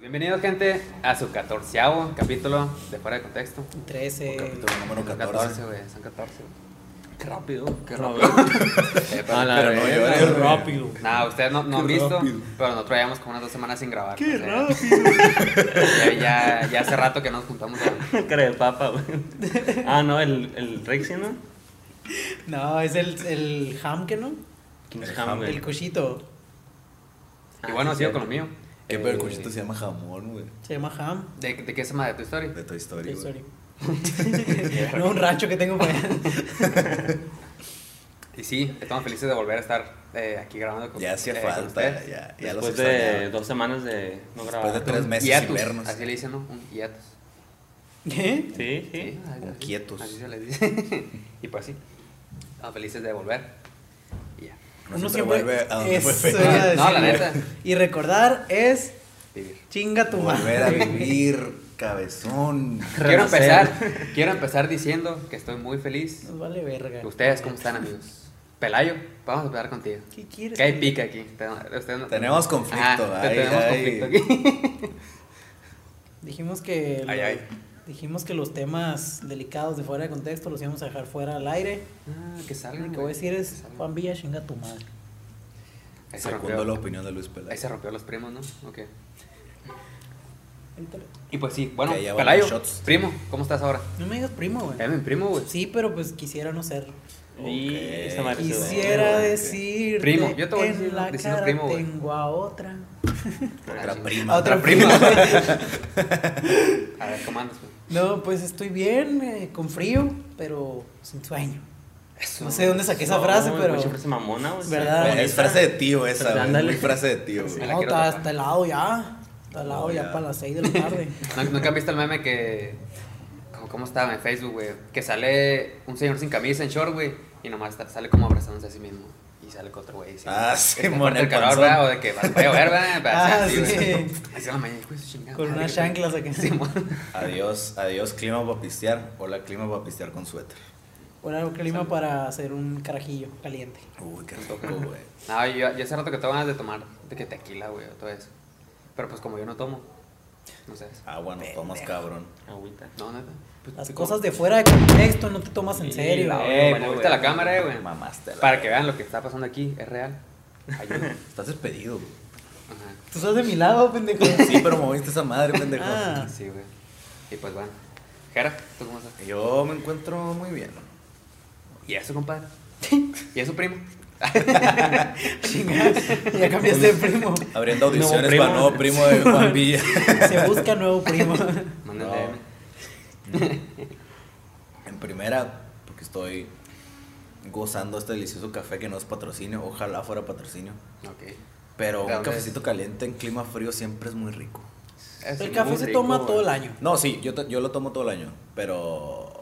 Pues bienvenidos, gente, a su catorceavo capítulo de Fuera de Contexto. 13. Capítulo número Son 14. güey, son 14. güey. Qué rápido. Qué rápido. Eh, pero- A la pero no qué rápido. Nada, ustedes no, no han Qué visto, rápido. pero nosotros llevamos como unas dos semanas sin grabar. Qué o sea, rápido. Ya, ya, ya hace rato que nos juntamos. a- Cara de papa, güey. Ah, no, el, el Rexy, ¿no? No, es el, el ham que no. King's El Ham, ham. güey. El cuchito. Y Ah, bueno, sí, sigo con lo mío. ¿Qué Eh, pedo el cuchito se llama jamón, güey? Se llama ham. ¿De, ¿De qué se llama de tu historia? De Toy Story, Toy güey. Story. no, un rancho que tengo para allá. Y sí, estamos felices de volver a estar eh, aquí grabando con Ya hacía eh, falta, ya, ya los Después de extrañaba. dos semanas de no grabar. Después de tres meses Hiatus, sin vernos. Así le dicen, ¿no? Un hiatus. ¿Qué? Sí, sí. Sí, así- Un así- quietus. Así se les dice. y pues sí, estamos felices de volver. Uno siempre vuelve a donde fue feliz. No, la neta. Y recordar es vivir. chinga tu madre. Volver a vivir, cabezón. Quiero empezar, quiero empezar diciendo que estoy muy feliz. Nos vale verga. ¿Ustedes cómo están, amigos? Pelayo, vamos a empezar contigo. ¿Qué quieres? Que hay pica aquí. No- Tenemos conflicto, Ah, te- ay, tenemos ay. conflicto aquí. Dijimos que. Ay, lo- ay. Dijimos que los temas delicados de fuera de contexto los íbamos a dejar fuera al aire. Ah, que Lo salgan. único que voy a decir es. Juan Villa, chinga tu madre. Ahí se Segundo rompió, la opinión de Luis ahí Peláez. se rompió los primos, ¿no? Ok. Y pues sí, bueno, Que allá van Pelayo, los shots. primo, ¿cómo estás ahora? No me digas primo, güey. Primo, güey. Sí, pero pues quisiera no ser. Y esa madre se. Quisiera decir Primo, yo te voy a en la diciendo cara primo, güey. tengo a otra. Otra Ah, prima. A otra prima. prima. A ver, ¿cómo andas, güey? No, pues estoy bien, eh, con frío, pero sin sueño. Eso. No sé de dónde saqué esa frase, pero. pinche frase mamona, güey. ¿Verdad? Bonita. Es frase de tío esa, Pero. Muy frase de tío, güey. No, está, está helado ya. Está helado No, ya, ya. para las 6 de la tarde. ¿No- ¿Nunca han visto el meme que. ¿Cómo, estaba en Facebook, güey? Que sale un señor sin camisa en short, güey. Y nomás está- sale como abrazándose a sí mismo. Y sale con otro güey. sí, Ah, sí, mon, el calor. ¿verdad? O de que va a llover, ¿verdad? Ah, así, sí. Así la mañana, hijo de su chingada Con unas chanclas acá. Sí. Adiós, adiós, clima para pistear. Hola, clima para pistear con suéter. Poner clima para hacer un carajillo caliente. Uy, qué rico, güey. No, yo, yo hace rato que tengo ganas de tomar de que tequila, güey, todo eso. Pero pues como yo no tomo, no sé. Agua no tomas, cabrón. Agüita. No, neta. Pues, Las ¿tú cosas de fuera de contexto no te tomas en Sí, serio. la- Eh, bueno, moviste la güey. cámara, eh, güey. Mamaste la- Para que vean lo que está pasando aquí, es real. Ayuda. Estás despedido, güey. Ajá. Tú estás de mi lado, pendejo. Sí, pero moviste esa madre, pendejo. Ah. Sí, güey. Y pues bueno. Jera, ¿tú cómo estás? Yo me encuentro muy bien. ¿Y eso, compadre? ¿Y eso, primo? Chingas, ya cambiaste de primo. Abriendo audiciones para nuevo primo de Juan Villa. Se busca nuevo primo. No. DM. En primera, porque estoy gozando este delicioso café que no es patrocinio. Ojalá fuera patrocinio. Ok. Pero ¿De un cafecito caliente en clima frío siempre es muy rico. Es El café se rico, toma todo el año. No, sí, yo, yo lo tomo todo el año. Pero.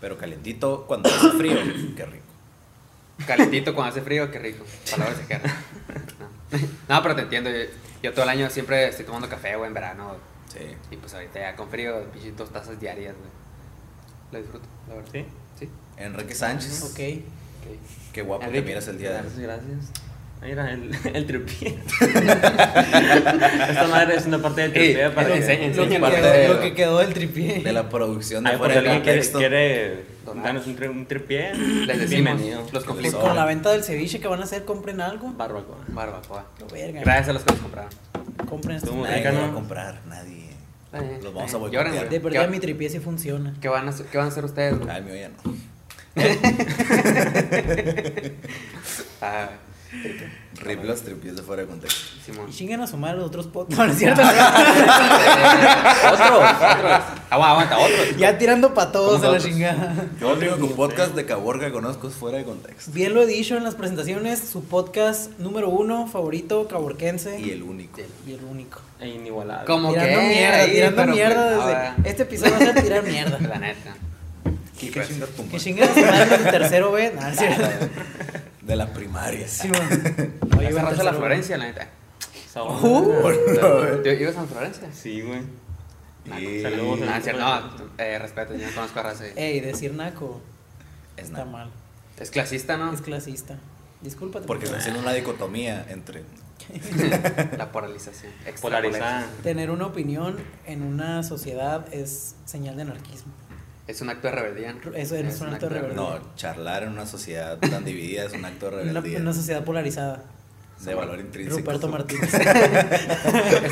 Pero calientito cuando hace frío. Qué rico. Calentito cuando hace frío, qué rico. Palabras. No. no, pero te entiendo. Yo, yo todo el año siempre estoy tomando café, güey, en verano. Sí. Y pues ahorita ya con frío, pinche dos tazas diarias, güey. Lo disfruto, la verdad. ¿Sí? Sí. Enrique Sánchez. Ok. Ok. Qué guapo Enrique, te miras el día de hoy. Gracias, gracias. Mira, el, el tripié. Esta madre es una parte del tripié para enseña, Lo que, enseña. parte quedó, de- lo que quedó del tripié. De la producción de Ay, por fuera de quiere, quiere Donar. darnos un, tri- un tripié, Les decimos, bienvenido. los Pues conflictos. con la venta del ceviche que van a hacer, compren algo. Barbacoa. Barbacoa. Verga. Gracias a los que nos compraron. Compren esto. Nadie lo va a ¿no? comprar, nadie. Eh, Los vamos a eh, boicotear. lloren, güey. De ¿Qué, verdad, mi tripié sí funciona. qué van a, hacer- ¿Qué van a hacer ustedes? Ah, el mío ya no. Ah, Rip los tripies de fuera de contexto. Simón. Y chinguen a su madre los otros podcasts. No, no es cierto. otros, otros. Aguanta, aguanta, otros. ya tirando para todos a la chingada. Yo el único podcast de Cabor que conozco es fuera de contexto. Bien lo he dicho en las presentaciones, su podcast número uno, favorito, caborquense. Y el único. y el único. E inigualable. Como tirando que mierda, ahí, tirando pero, mierda pues, desde. este episodio va a ser tirar mierda. La neta. ¿Qué Pues, chinga tu Que madre? chinguen a su madre los de tercero B. No, es cierto. De la primaria. Sí, man. No, yo iba cerraste la. Florencia, la neta. Uh. ¿Yo ibas a San Florencia? Sí, güey. Y- Saludos. No, cierto, no, eh, respeto, yo no conozco a raza. Ey, decir naco Es está mal. Es clasista, ¿no? Es clasista. Discúlpate. Porque por están haciendo una dicotomía entre La polarización. Polarizada. Tener una opinión en una sociedad es señal de anarquismo. Es un acto de rebeldía. Eso es un acto de rebeldía. No, charlar en una sociedad tan dividida es un acto de una, rebeldía. en una sociedad polarizada. de valor intrínseco. Ruperto Martínez.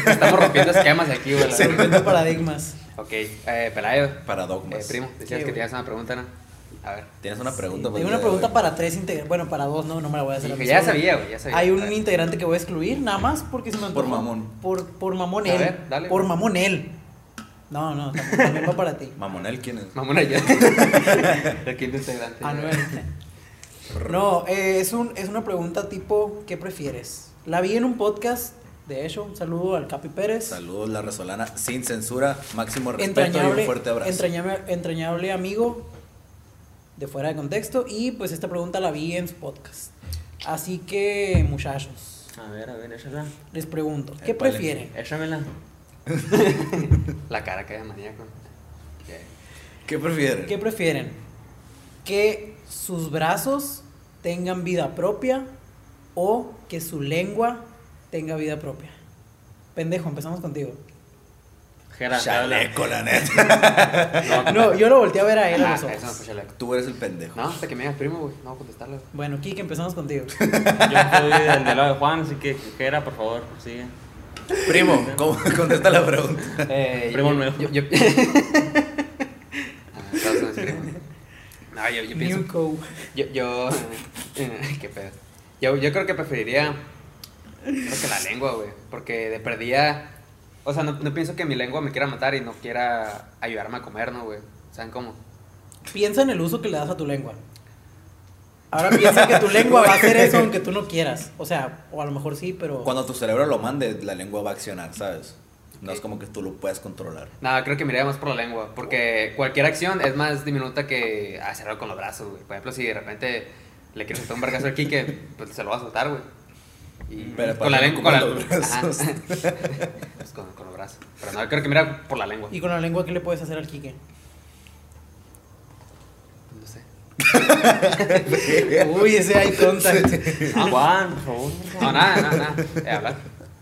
Estamos rompiendo esquemas aquí, güey. verdad. Rompiendo paradigmas. Ok, eh, Pelayo. Para Eh, primo, decías ¿Qué, que tenías una pregunta, ¿no? A ver. ¿Tienes una pregunta? Tengo una pregunta para tres integrantes. Bueno, para dos, no, no me la voy a hacer. a Dije, mí ya sabía, güey, ya sabía. Hay A un integrante que voy a excluir, nada más porque se me Por mamón. Por, por mamón A él. ver, dale. Por mamón él. No, no, también también va para ti. Mamonel, ¿quién es? Mamona ya. El quinto integrante. Anuel. No, eh, es, un, es una pregunta tipo, ¿qué prefieres? La vi en un podcast, de hecho, un saludo al Capi Pérez. Saludos, la Resolana, sin censura, máximo respeto y un fuerte abrazo. entrañable, entrañable amigo de fuera de contexto y pues esta pregunta la vi en su podcast. Así que, muchachos, A ver, a ver, échala. les pregunto, ¿qué Épale. prefieren? Échamela. La cara que de maníaco. Ok. ¿Qué prefieren? ¿Qué prefieren? ¿Que sus brazos tengan vida propia o que su lengua tenga vida propia? Pendejo, empezamos contigo. Habla. Chaleco, la neta. No, yo lo volteé a ver a él a Ah, los eso no ojos. fue chaleco. Tú eres el pendejo. No, hasta que me digas primo, güey. No voy a contestarle. Bueno, Kike, empezamos contigo. Yo soy del, del lado de Juan, así que Jera, por favor, sigue. Primo, ¿cómo contesta la pregunta? Eh, Primo yo- nuevo. Yo, yo... ah. No, yo, yo pienso. Newco. Yo, yo. qué pedo. Yo, yo creo que preferiría. Creo que la lengua, güey. Porque de perdida. O sea, no, no pienso que mi lengua me quiera matar y no quiera ayudarme a comer, ¿no, güey? ¿Saben cómo? Piensa en el uso que le das a tu lengua. Ahora piensa que tu lengua va a hacer eso aunque tú no quieras. O sea, o a lo mejor sí, pero. Cuando tu cerebro lo mande, la lengua va a accionar, ¿sabes? No es como que tú lo puedas controlar. Nada, creo que me iría más por la lengua. Porque cualquier acción es más diminuta que hacerlo con los brazos, güey. Por ejemplo, si de repente le quiero soltar un vergazo al Kike, pues se lo va a soltar, güey. Y Pero con la lengua, con, la, los brazos. Pues con, con los brazos. Pero no, creo que me iría por la lengua. ¿Y con la lengua qué le puedes hacer al Kike? No sé. Uy, ese hay contact. Ah, Juan, por favor. No, nada, nada, nada. Eh, hablar.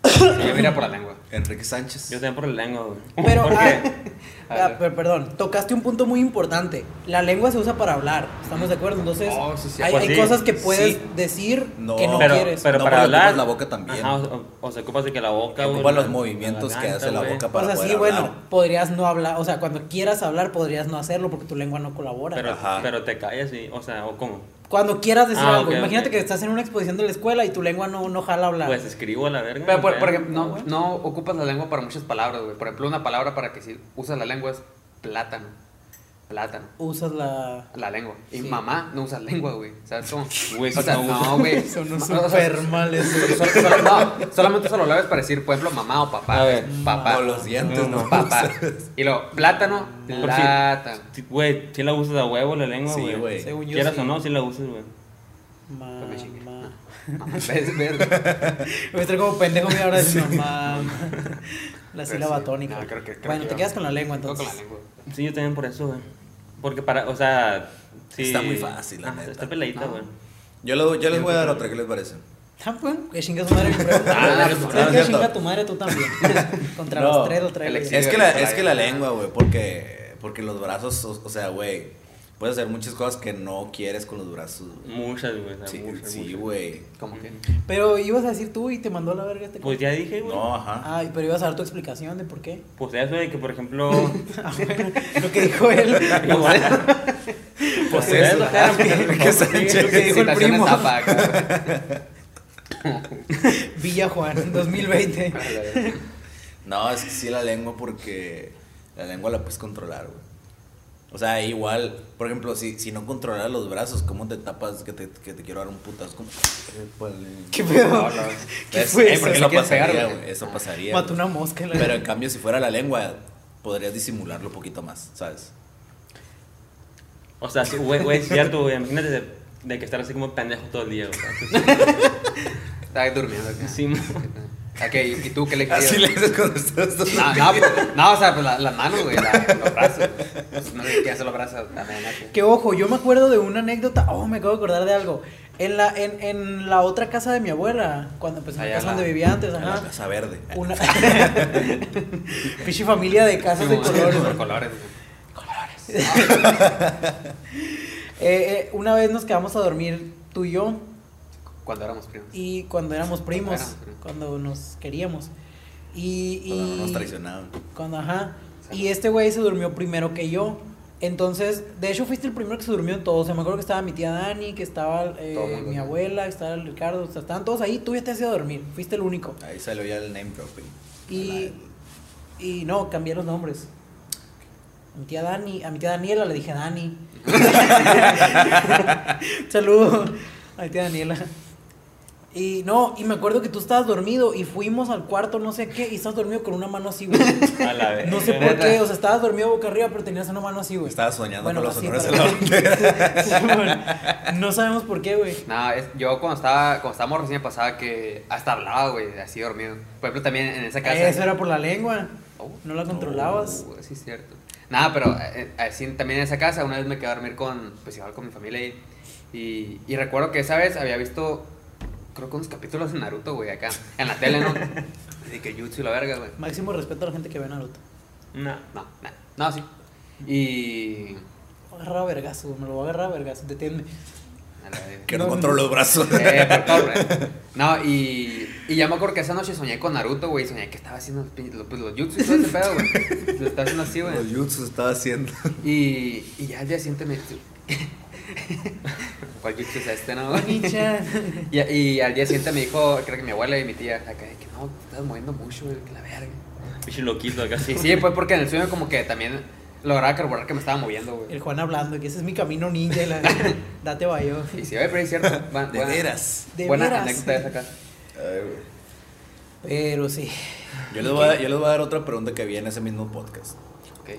Sí, iría por la lengua. Enrique Sánchez. Yo también por la lengua, güey. Pero, ¿Por ah, qué? ah, per- perdón, tocaste un punto muy importante. La lengua se usa para hablar, ¿estamos de acuerdo? Entonces, sí, sí. hay, Pues hay sí, cosas que puedes sí. decir No. que no pero, quieres. pero No, para porque hablar. la boca también. Ajá, o, o se ocupa de que la boca. Ocupa los la- movimientos la que hace la boca o para sea, poder sí, bueno, podrías no hablar, o sea, cuando quieras hablar podrías no hacerlo porque tu lengua no colabora. Pero, Ajá. pero te callas y, o sea, o cómo. Cuando quieras decir Ah, algo, imagínate que estás en una exposición de la escuela y tu lengua no, no jala hablar. Pues escribo a la verga. Pero, por, güey. por ejemplo, no, no ocupas la lengua para muchas palabras, güey. Por ejemplo, una palabra para que si usas la lengua es plátano. Plátano. Usas la... La lengua. Y Sí. mamá no usa lengua, güey. ¿Sabes cómo? Güey, o sea, no usa- no, güey. Sonó No, o sea, súper mal eso. solo- solo- no, solamente usa los labios para decir, por ejemplo, mamá o papá. A ver. Papá. O los dientes, No, ¿no? Papá. Y luego, plátano, plátano. si- Güey, si la usas a huevo la lengua, Sí, güey. güey. Según yo Quieras sí. o no, si la usas, güey. Ma- Pues Mamá, ¿Ves? ¿Ves? Voy a estar como pendejo media hora diciendo mamá. La sílaba sí. tónica. No, creo que- creo bueno, que te yo- quedas con la lengua entonces. con la lengua. Sí, yo también por eso, güey. Porque para, o sea, sí. Está muy fácil, la Ah, neta. Está peladita, No. güey. Yo, le- yo les voy a dar otra, ¿qué les parece? Ah, pues, que chinga su madre mi pregunta. Ah, ¿Sabes pues, no es cierto. chinga tu madre tú también. Contra No, los tres lo yo. Sí, es, que la, es que la ¿no? lengua, güey, porque, porque los brazos, o, o sea, güey, puedes hacer muchas cosas que no quieres con los brazos. güey. Muchas, güey. Sí, muchas, sí, muchas. güey. ¿Cómo que? Pero ibas a decir tú y te mandó a la verga este Pues ya dije, güey. No, ajá. Ay, pero ibas a dar tu explicación de por qué. Pues eso de que, por ejemplo. Lo que dijo él. Pues eso, Enrique Sánchez. lo que dijo el primo. Villa Juan, 2020. No, es que sí la lengua porque la lengua la puedes controlar, güey. O sea, igual, por ejemplo, si, si no controlas los brazos, ¿cómo te tapas que te, que te quiero dar un putazo? ¿Cómo? ¿Qué pedo? ¿Qué fue eh, eso? porque ¿Qué eso le quieres pegar, pasaría, güey? Eso pasaría. Mató una mosca en la Pero en cambio, si fuera la lengua, podrías disimularlo un poquito más, ¿sabes? O sea, güey, güey, es cierto, güey. Imagínate de, de que estar así como pendejo todo el día, güey. Estaba durmiendo acá. Sí, Ok, ¿y tú qué le Así le haces cuando estás No, no, pues, no, o sea, pues la- las manos, güey, la- los brazos. Pues, no sé qué hacer los brazos. Que ojo, yo me acuerdo de una anécdota. Oh, me acabo de acordar de algo. En la, en, en la otra casa de mi abuela, cuando pues en la casa la- donde vivía antes, la ajá. casa verde. Una Pichi familia de casas de colores. Colores, güey. Eh, eh, una vez nos quedamos a dormir tú y yo Cuando éramos primos. y cuando éramos primos, éramos primos. cuando nos queríamos. Y, y Cuando no nos traicionaban. Cuando, ajá. Y este güey se durmió primero que yo. Entonces, de hecho, fuiste el primero que se durmió en todo. O sea, me acuerdo que estaba mi tía Dani, que estaba eh, mi abuela, que estaba el Ricardo. O sea, estaban todos ahí. Tú ya te has ido a dormir. Fuiste el único. Ahí salió ya el name dropping. Y, y no, cambié los nombres. A mi tía Dani, a mi tía Daniela le dije Dani. Saludo a mi tía Daniela. Y no, y me acuerdo que tú estabas dormido y fuimos al cuarto, no sé qué, y estabas dormido con una mano así, güey. A la vez. No sé por qué, o sea, estabas dormido boca arriba, pero tenías una mano así, güey. Estaba soñando Bueno, con los honores de la bandera. Sí, bueno, no sabemos por qué, güey. No, es- yo cuando estaba, cuando estábamos recién pasaba que hasta hablaba, güey, así dormido. Por ejemplo, también en esa casa. Eso era por la lengua. Oh, No la controlabas. oh, sí, es cierto. Nada, pero eh, así también en esa casa, una vez me quedé a dormir con, pues igual con mi familia ahí. Y, y recuerdo que esa vez había visto, creo que unos capítulos de Naruto, güey, acá, en la tele, ¿no? De que Jutsu y la verga, güey. Máximo respeto a la gente que ve Naruto. No. No, no, no, sí. Y... Lo voy a vergazo, güey, me lo voy a agarrar a vergazo. Que no No, controlo los brazos. Eh, por favor. No, y, y ya me acuerdo que esa noche soñé con Naruto, güey. Soñé que estaba haciendo los, pues, los jutsu y todo ese pedo, güey. Lo estaba haciendo así, güey. Los jutsu estaba haciendo. Y, y ya al día siguiente me. ¿Cuál jutsu es este, no? Y, y al día siguiente me dijo, creo que mi abuela y mi tía, acá, de que no, te estás moviendo mucho, güey, que la verga. Pichi loquito acá. Y sí, pues porque en el sueño como que también lograba carburar que me estaba moviendo, güey. El Juan hablando, que ese es mi camino ninja y la... Date bayo. Y sí, pero es cierto. buena- De buena- veras. De buena veras. anécdota esa acá. Ay, güey. Pero sí. Yo les, voy a, yo les voy a dar otra pregunta que vi en ese mismo podcast.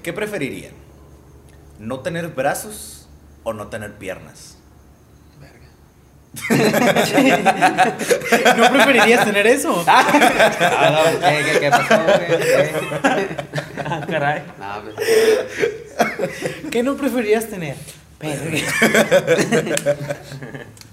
¿Qué preferirían? ¿No tener brazos o no tener piernas? Verga. ¿No preferirías tener eso? Ah, no, ¿qué, qué, qué pasó. Ah, caray. No, pues, ¿Qué no preferirías tener? Verga.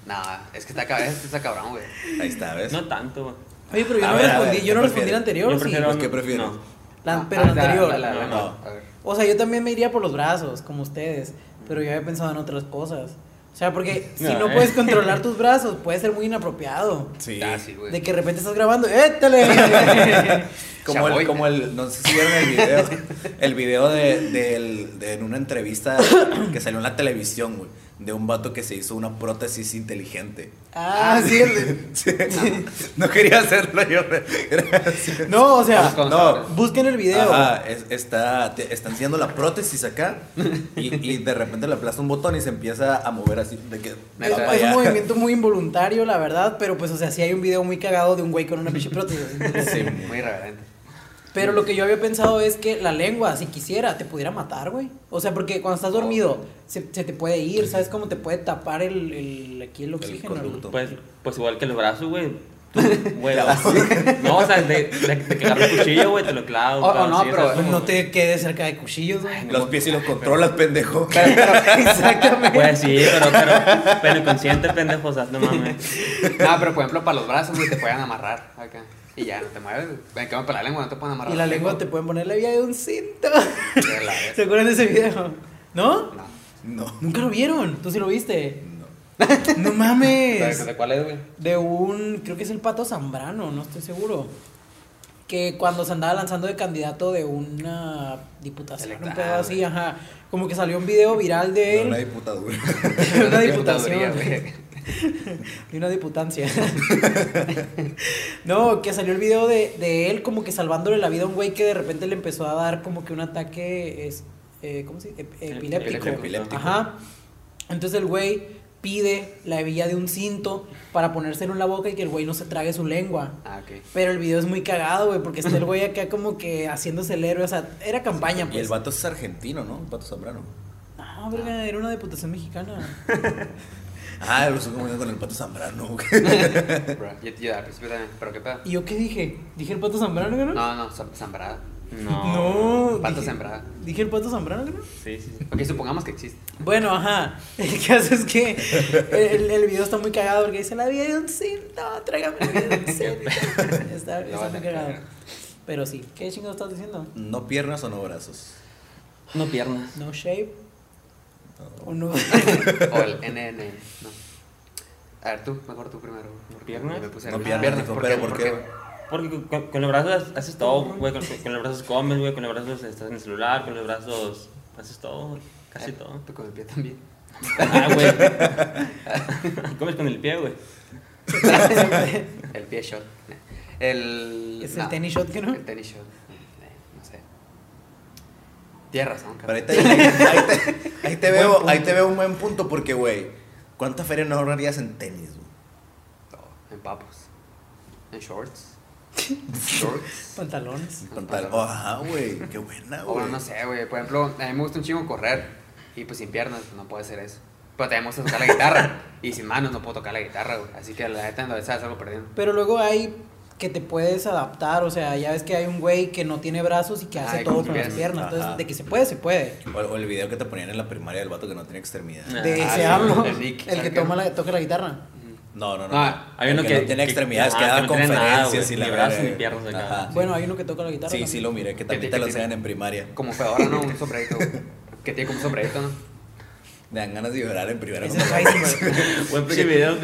no, es que está, cab- es que está cabrón, güey. Ahí está, ¿ves? No tanto, güey. Oye, pero yo A no ver, respondí, ver, yo ¿qué no respondí la anterior, Yo prefiero. ¿qué prefieres? No. La- No, pero ah, la anterior. la- la- la- No. a ver. O sea, yo también me iría por los brazos, como ustedes. Pero yo había pensado en otras cosas. O sea, porque si No, no eh. puedes controlar tus brazos, puede ser muy inapropiado. Sí. Ah, sí, güey. De que de repente estás grabando, ¡étale! Como el, como el, no sé si vieron el video, el video de, del- de en una entrevista que salió en la televisión, güey, de un vato que se hizo una prótesis inteligente. ah, sí. el- Sí. No quería hacerlo yo. Gracias. No, o sea, No, busquen el video. Ajá, es- está, te- están haciendo la prótesis acá y, y de repente le aplasta un botón y se empieza a mover así. De que. Es, un movimiento muy involuntario, la verdad, pero pues, o sea, sí hay un video muy cagado de un güey con una pinche prótesis. Sí, Muy irreverente. Pero lo que yo había pensado es que la lengua, si quisiera, te pudiera matar, güey. O sea, porque cuando estás dormido, se, se te puede ir, ¿sabes cómo te puede tapar el, el aquí el oxígeno? Pues, pues igual que los brazos, güey. Tú. No, o sea, de, de, de que agarras el cuchillo, güey, te lo clavo. Oh, oh, no, pero- no te quedes cerca de cuchillos, güey. Los pies y los controlas, pendejo. Exactamente. Pues sí, pero, pero, pero inconsciente, pendejo, o sea, no mames. No, pero por ejemplo, para los brazos, güey, te pueden amarrar acá. Y ya, no te mueves. En cambio, para la lengua no te pueden amarrar. Y la lengua te pueden poner la vía de un cinto. De la vez. ¿Se acuerdan de ese video? ¿No? No. No. Nunca lo vieron. ¿Tú sí lo viste? No. No ¿De, mames. de cuál es, güey? De un, creo que es el Pato Zambrano, no estoy seguro. Que cuando se andaba lanzando de candidato de una diputación, un Electa- pedo así, ajá. Como que salió un video viral de No, él. una diputadura. de una diputación. De una diputancia. no, que salió el video de, de él como que salvándole la vida a un güey que de repente le empezó a dar como que un ataque, es, eh, ¿cómo se dice? Ep- Epiléptico. Epiléptico. Ajá. Entonces el güey pide la hebilla de un cinto para ponérselo en la boca y que el güey no se trague su lengua. Ah, ok. Pero el video es muy cagado, güey, porque está el güey acá como que haciéndose el héroe. O sea, era campaña, Y el pues. vato es argentino, ¿no? El vato Zambrano. No, verga, era una diputación mexicana. Ah, lo estoy comiendo con el pato Zambrano. Bro, yo, yo al principio también, pero qué pedo. ¿Y yo qué dije? ¿Dije el pato Zambrano, no? No, no, zambrada. No. No. Pato dije- sembrada. ¿Dije el pato Zambrano, no? Sí, sí. sí. Ok, supongamos que existe. Bueno, ajá. El caso es que el, el video está muy cagado porque dice la vida de un cinto, tráigame la vida de un cinto. Está, está muy cagado. Pero sí, ¿qué chingados estás diciendo? No piernas o no brazos. No piernas. No shape o no. O el NN, no. A ver, tú, mejor tú primero. ¿Piernas? yo me puse No nervioso. piernas, dijo, pero ¿por qué? Porque con, los brazos haces todo, güey. Con, con los brazos comes, güey. Con los brazos estás en el celular. Con los brazos haces todo. Casi Eh, todo. Tú con el pie también. Ah, güey. Comes con el pie, güey. El pie shot. El. Es no, el tenis shot, ¿que no? El tenis shot. Tienes razón, Pero ahí cabrón. te, ahí te, ahí te Buen veo, punto. ahí te veo un buen punto porque, güey, ¿cuánta feria no ahorrarías en tenis, güey? En papos. En shorts. shorts. Pantalones. Pantal- oh, ajá, güey, qué buena, O güey. no sé, güey. Por ejemplo, a mí me gusta un chingo correr. Y pues sin piernas no puede ser eso. Pero también me gusta tocar la guitarra. Y sin manos no puedo tocar la guitarra, güey. Así que la neta, a veces algo perdiendo. Pero luego hay que te puedes adaptar, o sea, ya ves que hay un güey que no tiene brazos y que hace Ay, todo con las piernas. piernas. Entonces, Ajá. de que se puede, se puede. O, o el video que te ponían en la primaria del vato que no tiene extremidad. Ah, De Ah, ese sí, hablo, el el que toma la, toca la guitarra. No, no, no. No, no. hay uno que- no tiene que- extremidades, que, ajá, da que no tiene nada, conferencias güey, y la brazos ni piernas acá. Ajá. Bueno, hay uno que toca la guitarra. Sí, sí también. lo miré, que también Que te lo enseñan en primaria. Como fedora, ¿no? Un sombrerito. Que tiene como un sombrerito, ¿no? Me dan ganas de llorar en primaria. Ese es. Buen video.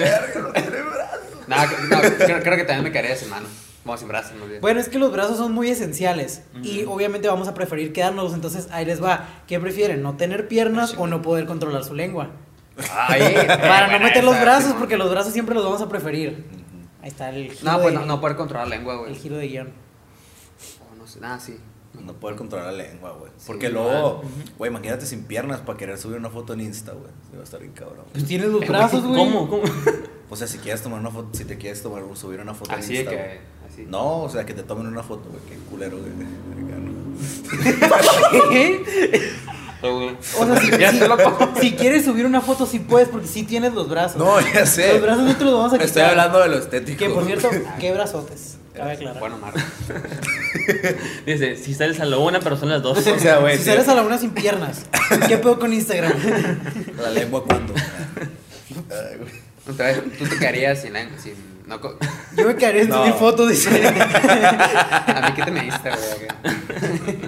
Nada, no, creo, creo que también me quedaría sin mano. Vamos sin brazos, más bien. Bueno, es que los brazos son muy esenciales y obviamente vamos a preferir quedárnoslos. Entonces, ahí les va. ¿Qué prefieren? ¿No tener piernas o no poder controlar su lengua? Ay, Para no meter los brazos, porque los brazos siempre los vamos a preferir. Ahí está el giro, No, pues de, no, no poder controlar la lengua, güey. el giro de guion. Oh, no sé, nada, sí. No poder controlar la lengua, güey. Sí, Porque luego, güey, imagínate sin piernas para querer subir una foto en Insta, güey. Se va a estar bien cabrón. Pues tienes los brazos, güey. ¿Cómo? ¿Cómo? O sea, si quieres tomar una foto, si te quieres tomar, subir una foto Así en de Insta, que. Así. No, o sea, que te tomen una foto, güey. Qué culero, güey. O sea, si, si- si quieres subir una foto, sí puedes, porque sí tienes los brazos. No, ya sé. Los brazos no te los vamos a quitar. Estoy hablando de lo estético. Que por cierto, qué brazotes. Cabe aclarar. Bueno, Marco. Dice, si sales a la una, pero son las dos. O sea, güey. si sí. sales a la una sin piernas, ¿qué pedo con Instagram? La lengua cuando. Ay, güey. Entonces, tú te quedarías sin. lengua, sin no, co- Yo me quedaría en No. subir fotos, dice. a mí, ¿qué te me diste, güey?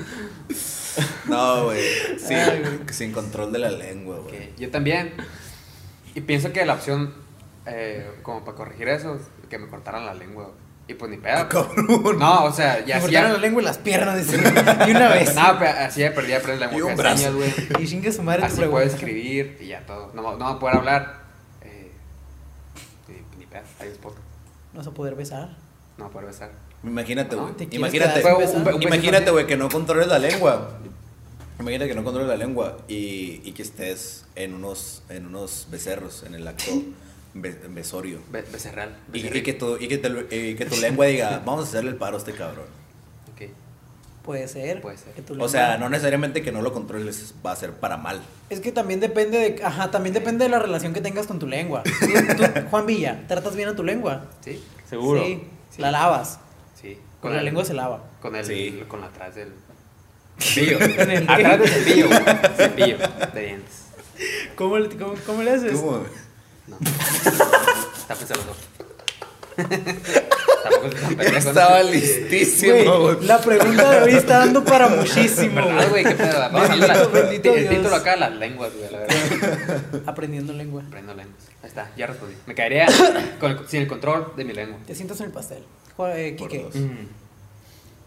No, güey. Sí, sin control de la lengua, güey. Ok, Yo también. Y pienso que la opción, eh, como para corregir eso, es que me cortaran la lengua, güey. Y pues ni pedo. Cabrón. No, o sea, ya Me así. cortaron Ya, la lengua y las piernas, dice. Y una vez. no, pero así ya perdí aprender la Y un lengua brazo. señas, güey. Y chingue su madre Así puedo escribir y ya todo. No, no voy a poder hablar. Adiós, podcast. No vas a poder besar. No voy a poder besar. Imagínate, güey. ¿te quieres Imagínate. un- Imagínate, güey, que no controles la lengua. Imagínate que no controles la lengua y, y que estés en unos, en unos becerros, en el acto be- besorio. Be becerral. Y, que tu, y, que te- y que tu lengua diga, vamos a hacerle el paro a este cabrón. Puede ser. Puede ser. que tu O sea, no necesariamente que no lo controles va a ser para mal. Es que también depende de. Ajá, también depende de la relación que tengas con tu lengua. Tú- tú, Juan Villa, ¿tratas bien a tu lengua? ¿Sí? Seguro. Sí. Sí. La lavas. Sí. Con la el- lengua se lava. Con el. Sí. Con atrás del. Cepillo. Atrás del cepillo, güey. Cepillo de dientes. ¿Cómo, le- cómo, cómo le haces? ¿Cómo? No. Los ojos. Tampoco es tan pendejo, ¿no? Estaba listísimo, güey. la pregunta de hoy está dando para muchísimo, ¿Verdad, güey? ¿Qué pedo? Vamos a Bendito, hablar. bendito El Dios. título acá, las lenguas, güey, la verdad. Aprendiendo lengua. Aprendo lenguas. Ahí está, ya respondí. Me caería con el- sin el control de mi lengua. Te sientas en el pastel. Eh, Por Quique, dos. Mm.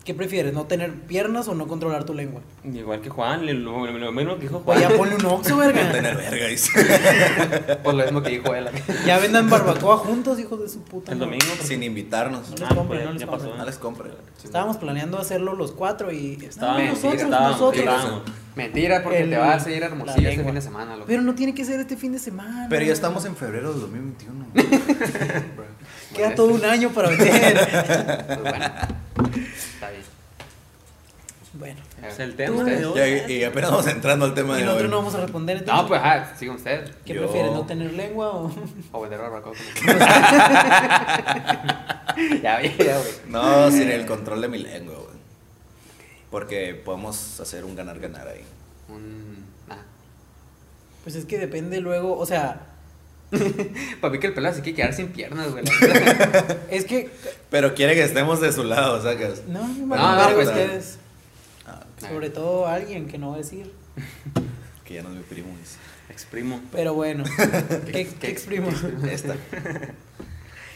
¿Qué prefieres? ¿No tener piernas o no controlar tu lengua? Igual que Juan, lo, lo, lo mismo que dijo Pues Juan. ya ponle un oxo, No verga. tener verga, dice. Por lo mismo que dijo él. Ya vendan barbacoa juntos, hijos de su puta. El madre. domingo. Sin invitarnos. No les Ah, compren, pues, no les ya compren. pasó. No les compre. Estábamos planeando hacerlo los cuatro y Estábamos, No, nosotros, estábamos, nosotros. estábamos. Mentira, porque El- te vas a ir la hermosillo este fin de semana. loco. Pero no tiene que ser este fin de semana. Pero ya estamos en febrero del 2021. Bro. Queda todo un año para vender. Pues bueno. Es el tema Tú- de hoy. Ya, y apenas vamos entrando al tema Y de nosotros hoy. no vamos a responder entonces. No, pues, ajá, sigan ustedes. ¿Qué Yo- prefieres, no tener lengua o...? O vender barbacoa. ya, ya, ya, güey. No, sin el control de mi lengua, güey. Porque podemos hacer un ganar-ganar ahí. Un. Nah. Pues es que depende luego, o sea, Para mí que el pelado se quiere quedar sin piernas, güey. es que... Pero quiere que estemos de su lado, ¿sacas? No, no, No, no, no, pues, ustedes. Sobre todo alguien que no va a decir. que ya no es mi primo. Pero bueno, ¿qué, ¿Qué- qué qué- exprimo? Esta.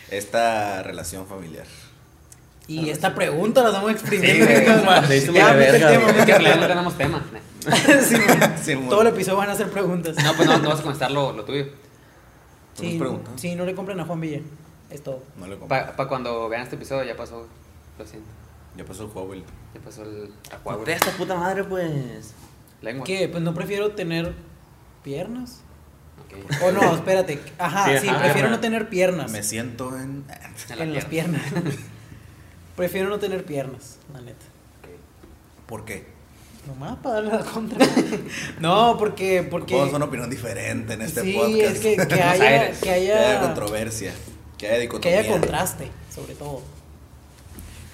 Esta relación familiar. Y esta pregunta la estamos Sí, exprimiendo. güey. Ya, verga, tema, güey. Es mete que en el realidad no tenemos tema. Sí. Sí. Todo el episodio van a ser preguntas. No, pues no, no vas a contestar lo, lo tuyo. ¿Tú nos Sí, preguntas? sí, no le compren a Juan Villa. Es todo. No le compro. Para cuando vean este episodio ya pasó. Lo siento. Ya pasó el juego, güey. Ya pasó el güey. Contesta, puta madre, pues. Lengua. ¿Qué? Pues no prefiero tener piernas. O no, espérate. Ajá, sí, Sí, ajá. prefiero no tener piernas. Me siento en. En la en las pierna. piernas. prefiero no tener piernas, la neta. ¿Por qué? Nomás para darle la contra. no, porque. porque Todos son opinión diferente en este sí, podcast. es que, que haya, que Que haya controversia. Que haya que dicotomía. haya contraste, sobre todo.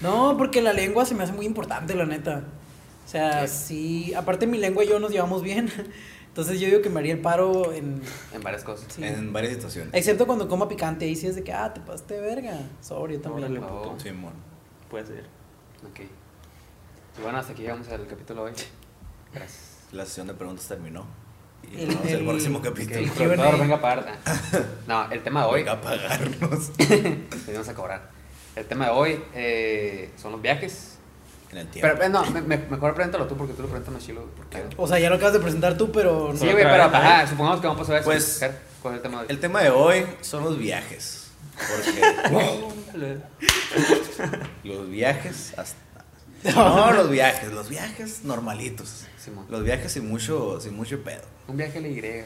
No, porque la lengua se me hace muy importante, la neta. O sea, sí. Aparte, mi lengua y yo nos llevamos bien. Entonces, yo digo que me haría el paro en. En varias cosas. sí. En varias situaciones. Excepto cuando coma picante. Ahí sí es de que, ah, te pasaste de verga. Sobrio también. Órale, Oh. puto. Simón. Puede ser. Ok. Y bueno, hasta aquí llegamos al capítulo de hoy. Gracias. La sesión de preguntas terminó. Y El- próximo Que capítulo. el venga a pagar. No, el tema de hoy. Venga a pagarnos. Venimos a cobrar. El tema de hoy eh, son los viajes. en el tiempo. Pero eh, no, me, me- mejor preséntalo tú porque tú lo presentas más chilo. O sea, ya lo acabas de presentar tú, pero. Sí, Solo güey, pero ajá, supongamos que vamos a pasar eso. Pues- ¿Cuál es el tema de hoy? El tema de hoy son los viajes. Porque los viajes hasta... No, los viajes, los viajes normalitos. Simón. Los viajes sin mucho, sin mucho pedo. Un viaje a la Y.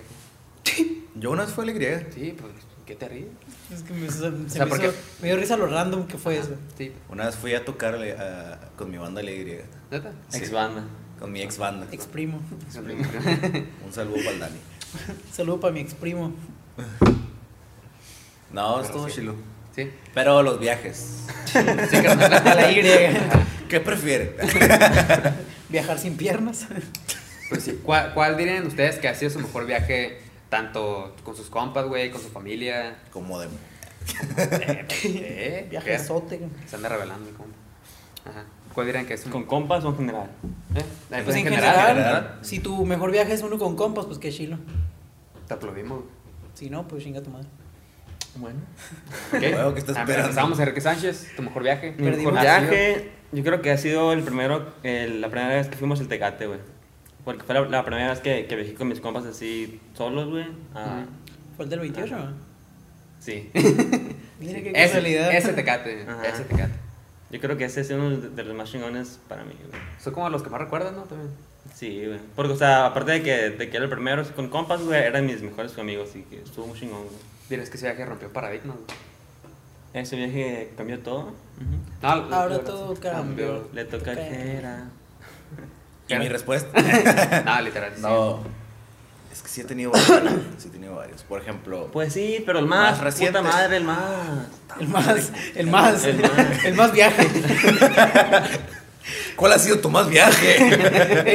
Yo una vez fui a la Y. Sí, pues, ¿qué te ríes? Es que me, se, se sea, me, porque- hizo- me dio risa lo random que fue eso. Sí, Una vez fui a tocarle a- con mi banda la Y. ¿neta? Sí. Ex banda. Con mi ex banda. Exprimo. Un saludo para el Dani. Saludo para mi exprimo. No, Pero estuvo sí. chilo. Sí. Pero los viajes. Sí, carnal. La Y. ¿Qué prefieren? Viajar sin piernas. Pues sí, ¿cuál, ¿cuál dirían ustedes que ha sido su mejor viaje? Tanto con sus compas, güey, con su familia. Como de... Eh, eh, ¿qué? Se anda revelando, mi compa. Ajá. ¿Cuál dirían que es un ¿Con compas o en general? ¿Eh? Pues en general, general. si tu mejor viaje es uno con compas, pues qué chilo. Te aplaudimos. güey. Si no, pues chinga tu madre. Bueno. ¿Ok? Huevo, ¿qué estás Ah, esperando? Empezamos, Enrique Sánchez, tu mejor viaje. Mi Perdimos. mejor viaje, yo creo que ha sido el primero, el- la primera vez que fuimos al Tecate, güey. Porque fue la, la primera vez que, que viajé con mis compas así solos, güey. Ah, Fue el del 28, ¿no? Sí. Mira qué Ese, casualidad. ese tecate, Ajá. ese tecate. Yo creo que ese es uno de de los más chingones para mí, güey. Son como los que más recuerdas, ¿no? También. Sí, güey. Porque, o sea, aparte de que, de que era el primero con compas, güey, eran mis mejores amigos y que estuvo muy chingón, güey. Dirías que ese viaje rompió paradigmas, güey. Ese viaje cambió todo. No, lo- Ahora lo- todo cambió. Le toca a Jera. Y mi respuesta... No, literal. sí. No. Es que sí he tenido varios. Sí he tenido varios. Por ejemplo... Pues sí, pero el más, Más reciente. puta madre, el más. El más, el más, El más. el más viaje. ¿Cuál ha sido tu más viaje?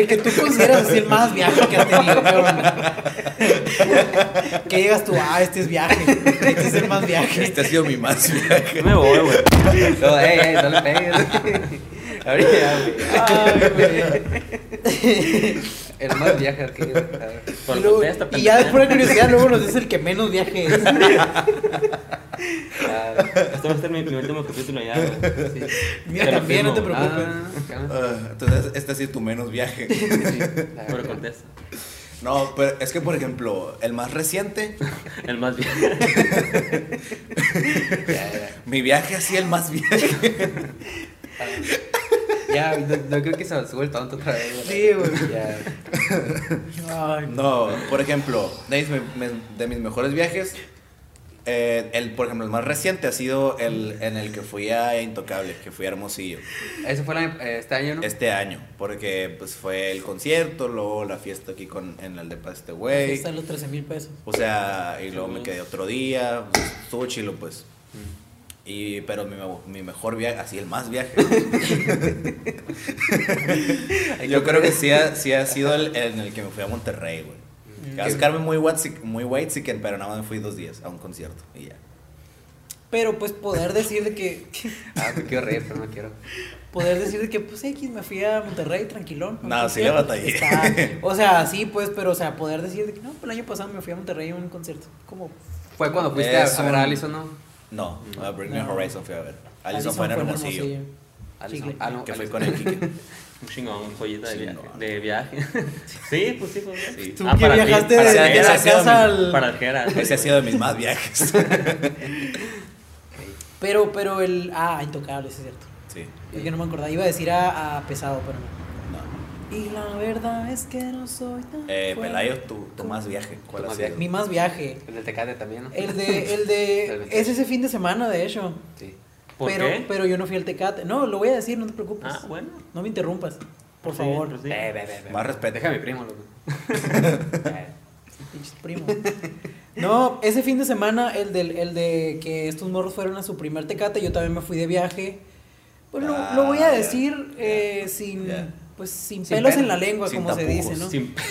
El que tú consideras así el más viaje que has tenido. ¿qué onda? Que llegas tú, ah, este es viaje. Este es el más viaje. Este ha sido mi más viaje. Me voy, güey. No, ey, ey, no le pegues. Ahorita, güey. Ay, güey. El más viaje aquí. a ver. Por Y, luego- y ya de curiosidad, luego nos dice el que menos viaje es. Ah, Este va a ser mi, mi último capítulo ya, sí. Mira, también, no te preocupes. Ah. Ah, entonces, este ha sido tu menos viaje. Sí, Pero contesta. No, pero es que, por ejemplo, el más reciente, El más ya. mi viaje así, el más viaje. Ya, no, no creo que se sube el tonto otra vez. Sí, güey. Ya. Ay, No, por ejemplo, de mis, me- de mis mejores viajes, Eh, el, por ejemplo, el más reciente ha sido el en el que fui a Intocable, que fui a Hermosillo. Ese fue el año- eh, este año, ¿no? Este año, porque pues fue el concierto, luego la fiesta aquí con, en el depa de este Ahí güey. están los 13 mil pesos. O sea, y luego me quedé otro día, pues, estuvo chilo pues. Y, pero mi, mi mejor viaje, así el más viaje. Yo creo que sí ha, sí ha sido el en el que me fui a Monterrey, güey. Mm. Que a sacarme muy white, muy white pero nada más me fui dos días a un concierto y ya. Pero pues poder decir de que, Ah, me quiero reír, pero no quiero. poder decir de que pues X me fui a Monterrey tranquilón. No, sí le batallé. está- o sea, sí, pues, pero o sea, poder decir de que no, pues el año pasado me fui a Monterrey a un concierto. Como Fue cuando fuiste a, ver a un- Allison, ¿no? No, a Bring Me No. Horizon fui a ver. Alison fue en Hermosillo. Chicle. Ah, no, Que fue con el Kike. Un chingón, un joyita de, via- Chingón. de viaje. sí, pues sí, pues. Sí. Tú Ah, que viajaste para de, la ha sido casa al... Para. Ese ha sido de mis más viajes. Pero, pero el... Ah, intocable, sí es cierto. Sí. Es que no me acordaba. Iba a decir a, a pesado, pero no. Y la verdad es que no soy tan Eh, fuerte Pelayo, tu, tu más viaje. ¿Cuál Tu más sido? viaje. Mi más viaje. El del Tecate también, ¿no? El de... El de... 28. es ese fin de semana, de hecho. Sí. ¿Por pero, qué? pero yo no fui al Tecate. No, lo voy a decir, no te preocupes. Ah, bueno. No me interrumpas, por Sí, favor. pues sí. Ve. Más respeto. Deja a mi primo, loco. Primos. No, ese fin de semana, el, del, el de que estos morros fueron a su primer Tecate, yo también me fui de viaje. Pues lo, Ah, lo voy a ya, decir eh, sin. Pues, sin, Sin pelos pena, en la lengua, sin como se dice, ¿no? Sin-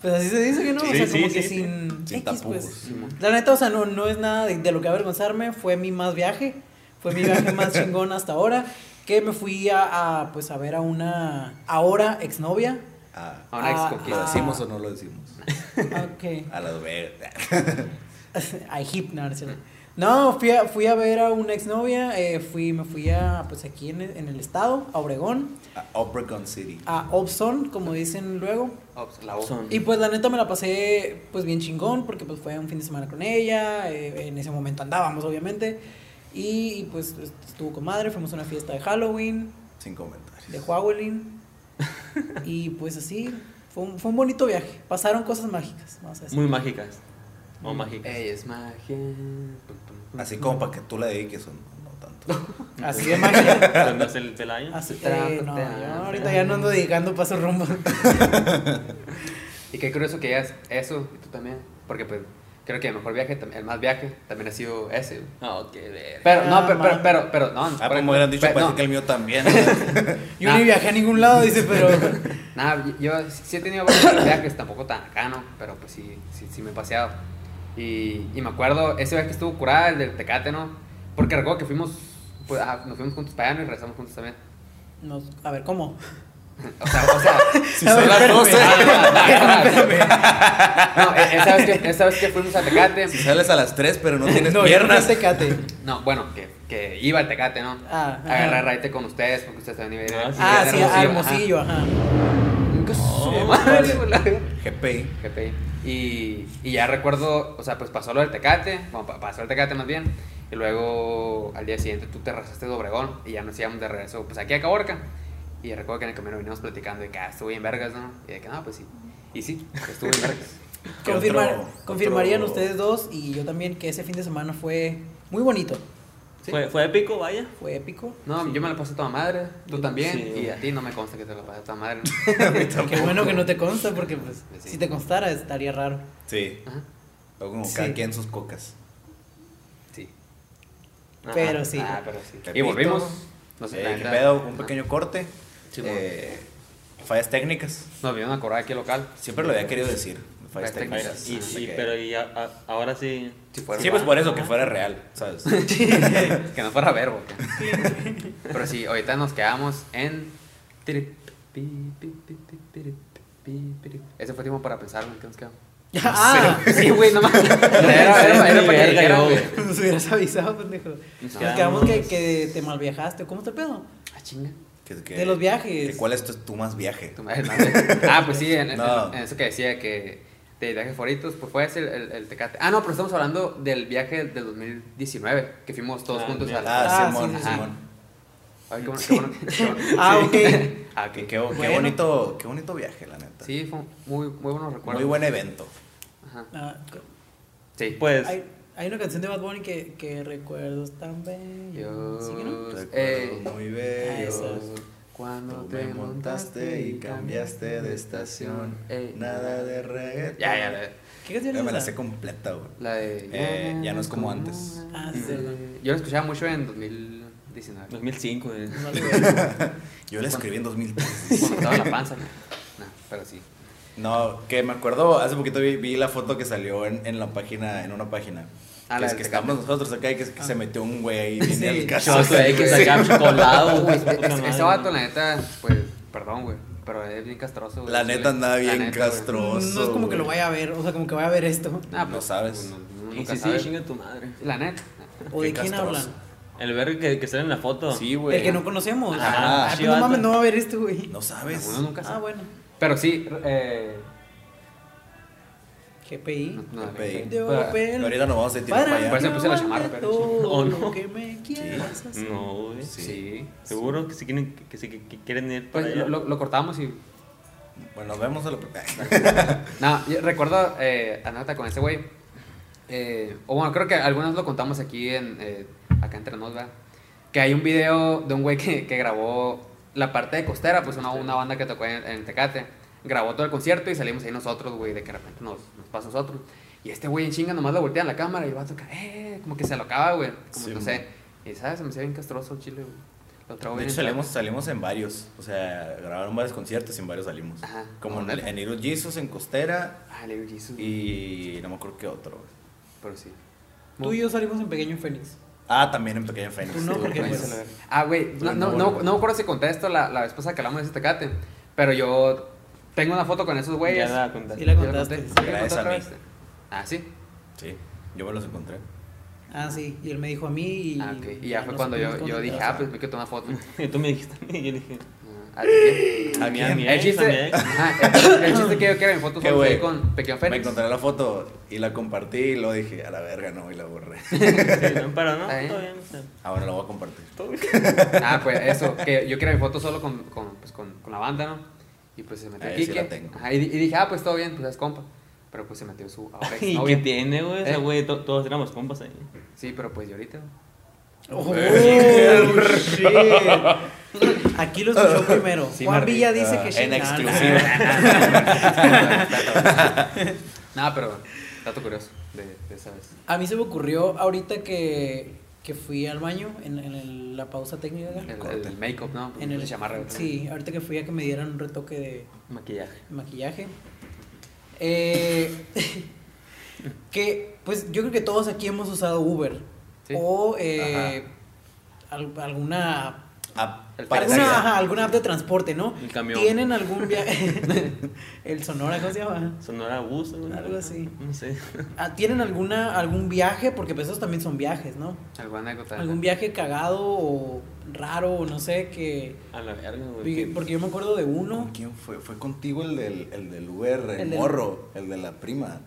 Pues así se dice, ¿no? o sea, sí, como sí, que sí. sin, Sin X, tapujos. pues. La neta, o sea, no, no es nada de, de lo que avergonzarme, fue mi más viaje, fue mi viaje más chingón hasta ahora, que me fui a, a, pues, a ver a una ahora exnovia. Ah, A una ex Ah, conquista. ¿Lo ah. decimos o no lo decimos? Ok. A las vegas. Ay, hip, no, no es cierto. No, fui a, fui a ver a una exnovia, eh, fui, me fui a, pues aquí en el, en el estado, a Obregón, A Obregon City. a Obson, como dicen luego. Ops, la O. Son- Y pues la neta me la pasé pues bien chingón, porque pues fue un fin de semana con ella, eh, en ese momento andábamos obviamente, y, y, pues estuvo con madre, fuimos a una fiesta de Halloween, Sin comentarios. de Halloween, y pues así, fue un, fue un bonito viaje, pasaron cosas mágicas, vamos a decir. Muy mágicas. O mágicas. Ey, es magia. Así como para que tú la dediques o no, no tanto. Así de magia. ¿Cuándo es el Pelayo? Así, eh, no, tra- yo ahorita ya no ando dedicando pasos rumbo. Y qué curioso que digas eso, y tú también. Porque, pues, creo que el mejor viaje, el más viaje, también ha sido ese. No, qué ver. Pero, Ah, no, pero, pero, man. pero, pero, no. Ah, como hubieran dicho, pero- parece no. que el mío también. Yo Nah. ni viajé a ningún lado, dice, pero. Nada, yo sí he tenido varios viajes, tampoco tan acá, ¿no? Pero pues sí, sí, sí me he paseado. Y, y me acuerdo, ese viaje estuvo curada, el del Tecate, ¿no? Porque recuerdo que fuimos, pues, ah, nos fuimos juntos para allá ¿no? y regresamos juntos también. No, a ver, ¿cómo? O sea, o sea... si son las 12. No, e- esa vez, que, esa vez que fuimos a Tecate... Si sales a las 3 pero no tienes no, piernas. Tecate. No, bueno, que, que iba al Tecate, ¿no? Ah. Agarrar raite con ustedes, porque ustedes también iban a ir. Ah, Ah, sí, a a Hermosillo, ajá. ajá. Nunca Oh, GPI. GPI. Y, y ya recuerdo, o sea, pues pasó lo del Tecate, bueno, pa- pasó el Tecate más bien, y luego al día siguiente tú te regresaste de Obregón y ya nos íbamos de regreso, pues aquí a Caborca. Y recuerdo que en el camino venimos platicando de que ah, estuvo bien vergas, ¿no? Y de que no, pues sí. Y sí, estuvo bien vergas. ¿Qué Confirmar- otro- confirmarían otro- ustedes dos y yo también que ese fin de semana fue muy bonito. Sí. ¿Fue, fue épico, vaya. Fue épico. No, yo me la pasé toda madre, tú también, Sí. y a ti no me consta que te la pasé toda madre. Qué bueno que no te consta porque pues Sí. si te constara estaría raro. Sí. Ajá, O como Sí. cada quien sus cocas. sí. Ajá. Pero sí. Ah, pero sí. Y volvimos. No sé, Eh, la ¿Qué neta, pedo? Un ajá. pequeño corte. Sí, Eh, fallas técnicas. Nos vino a cobrar aquí local. Siempre lo había querido decir. Y, pero y a- a- ahora sí. Si Sí, pues por eso, que fuera real, ¿sabes? que no fuera verbo. Pero sí, ahorita nos quedamos en. Ese fue tiempo para pensar, ¿en qué nos quedamos? ah, Sí, güey, no mames. Era, era, era, era para que güey. nos hubieras avisado, pendejo. Nos Nos quedamos- quedamos que, que te mal viajaste. ¿Cómo está el pedo? Ah, chinga. Que- que- De los viajes. que ¿Cuál es tu, tu más viaje? Tu. Ah, pues sí, en, en- No. en eso que decía que de viajes favoritos, pues fue ese el, el, el Tecate. Ah, no, pero estamos hablando del viaje del 2019, que fuimos todos Ah, juntos a la. Ah, Ah, Simón, sí, sí. Simón. Ay, qué bueno, qué bueno, qué bueno. Ah, ok. Ah, ok. Que- Qué, qué Bueno. bonito, qué bonito viaje, la neta. Sí, fue muy, muy buenos recuerdos. Muy buen evento. Ajá. Ah, Sí. Pues, Hay, hay una canción de Bad Bunny que, que recuerdos tan bellos. ¿Sí que no? Dios, Recuerdos eh, muy Ah, bellos. Cuando Tú te me montaste y cambiaste de estación. Ey. Nada de reggaetón. Ya, ya, la, ¿Qué canción Ya es me la sé completa, güey. la de. Eh, ya no es como antes. Ah, sí, Eh, Yo la escuchaba mucho en 2019. 2005, güey. No vale verga. Yo la escribí en 2003. Cuando estaba en la panza. No, pero sí. No, que me acuerdo, hace poquito vi, vi la foto que salió en, en la página, en una página. Ah, que la es del que Tecate. estábamos nosotros acá y que, que se metió un güey ahí bien Sí. al caso. Choto, eh, que chocolado, güey. Ese, vato, la neta, pues, perdón, güey. Pero es bien castroso, güey. La Sí, neta andaba bien neta, castroso. No es como que lo vaya a ver, o sea, como que vaya a ver esto. Ah, No pues, sabes. Y nunca sí, sí, sabe. chinga tu madre. La neta. ¿O de quién hablan? El verga que, que sale en la foto. Sí, güey. El que no conocemos. Ah, Sí, pues no mames, no va a ver esto, güey. No sabes. Uno nunca sabe. Ah, bueno. Pero sí, eh. GPI. No, no, GPI. De Opel. Pero ahorita nos vamos a tirar para Para allá. Por eso que me puse la chamarra, pero- todo ¿O lo no? que me quieras hacer. No, güey. Sí. Sí. Seguro que si quieren, que, sí, que, quieren ir para Pues allá. lo, lo, cortamos y. Bueno, nos vemos a lo No, yo recuerdo eh, anécdota con ese güey. Eh, o bueno, creo que algunos lo contamos aquí en. eh, acá entre nos, ¿verdad? Que hay un video de un güey que, que grabó la parte de costera, pues una, una banda que tocó en, en Tecate. Grabó todo el concierto y salimos ahí nosotros, güey, de que de repente nos, nos pasa a nosotros. Y este güey en chinga nomás lo voltea en la cámara y va a tocar, eh, como que se lo acaba, güey. Como Sí, no sé. Y sabes, se me hacía bien castroso el chile, güey. Lo trago De hecho, salimos, salimos en varios. O sea, grabaron varios conciertos y en varios salimos. Ajá. Como en, en Little Jesus, en Costera. Ah, Little Jesus. Y no me acuerdo qué otro. Pero sí. Tú y yo salimos en Pequeño Fénix. Ah, también en Pequeña Fénix. Tú no, porque pues- Ah, güey, no, no, no, no me acuerdo si conté esto la, la vez pasada que hablamos de ese tecate, pero yo tengo una foto con esos güeyes. Ya la contaste. Sí la ¿Ya contaste. sí. ¿Ya la mí. vez? Ah, sí. Sí, yo me los encontré. Ah, sí. Y él me dijo a mí y... Ah, ok. Y ya fue cuando yo, yo dije, ah, pues me quiero tomar foto. Y tú me dijiste a mí, y yo dije, Ah, ¿a quién? ¿A a mí, a mi El mi chiste, el, el chiste que yo quiero en fotos ¿Qué solo güey? fue con Pequeño Me Fénix. encontré la foto y la compartí y lo dije, a la verga, no, y la borré. Sí, no, pero no, Está bien. todo bien. o sea, Ahora la voy a compartir. todo bien. Ah, pues eso, que yo quiero mi foto solo con, con, pues, con, con la banda, ¿no? Y pues se metió Ah, aquí. sí la tengo. Ajá, y, di- y dije, ah, pues todo bien, pues es compa. Pero pues se metió su ahora ¿Y qué tiene, güey? O sea, ¿Eh? güey, to- todos éramos compas ahí. Sí, pero pues y ahorita. Oh, shit. Aquí lo escuchó primero. Sí, Juan Villa dice Ah, que en exclusiva. Nada, pero dato curioso de, de esa vez. A mí se me ocurrió ahorita que, que fui al baño en, en el- la pausa técnica. acá. El, el make-up, ¿no? En el chamarra. Sí, ahorita que fui a que me dieran un retoque de Maquillaje. maquillaje. Eh, que pues yo creo que todos aquí hemos usado Uber. Sí. O eh, al- alguna. Alguna, ajá, alguna app de transporte, ¿no? El camión. ¿Tienen algún viaje? el Sonora, ¿cómo se llama? Sonora bus, güey. Algo así. No sé. Ah, ¿Tienen alguna, algún viaje? Porque pues esos también son viajes, ¿no? ¿Alguna anécdota? Algún viaje cagado o raro o no sé, que... A la verga, güey. Porque yo me acuerdo de uno. ¿Con quién fue? Fue contigo el del, el del Uber, el, El del- morro, el de la prima.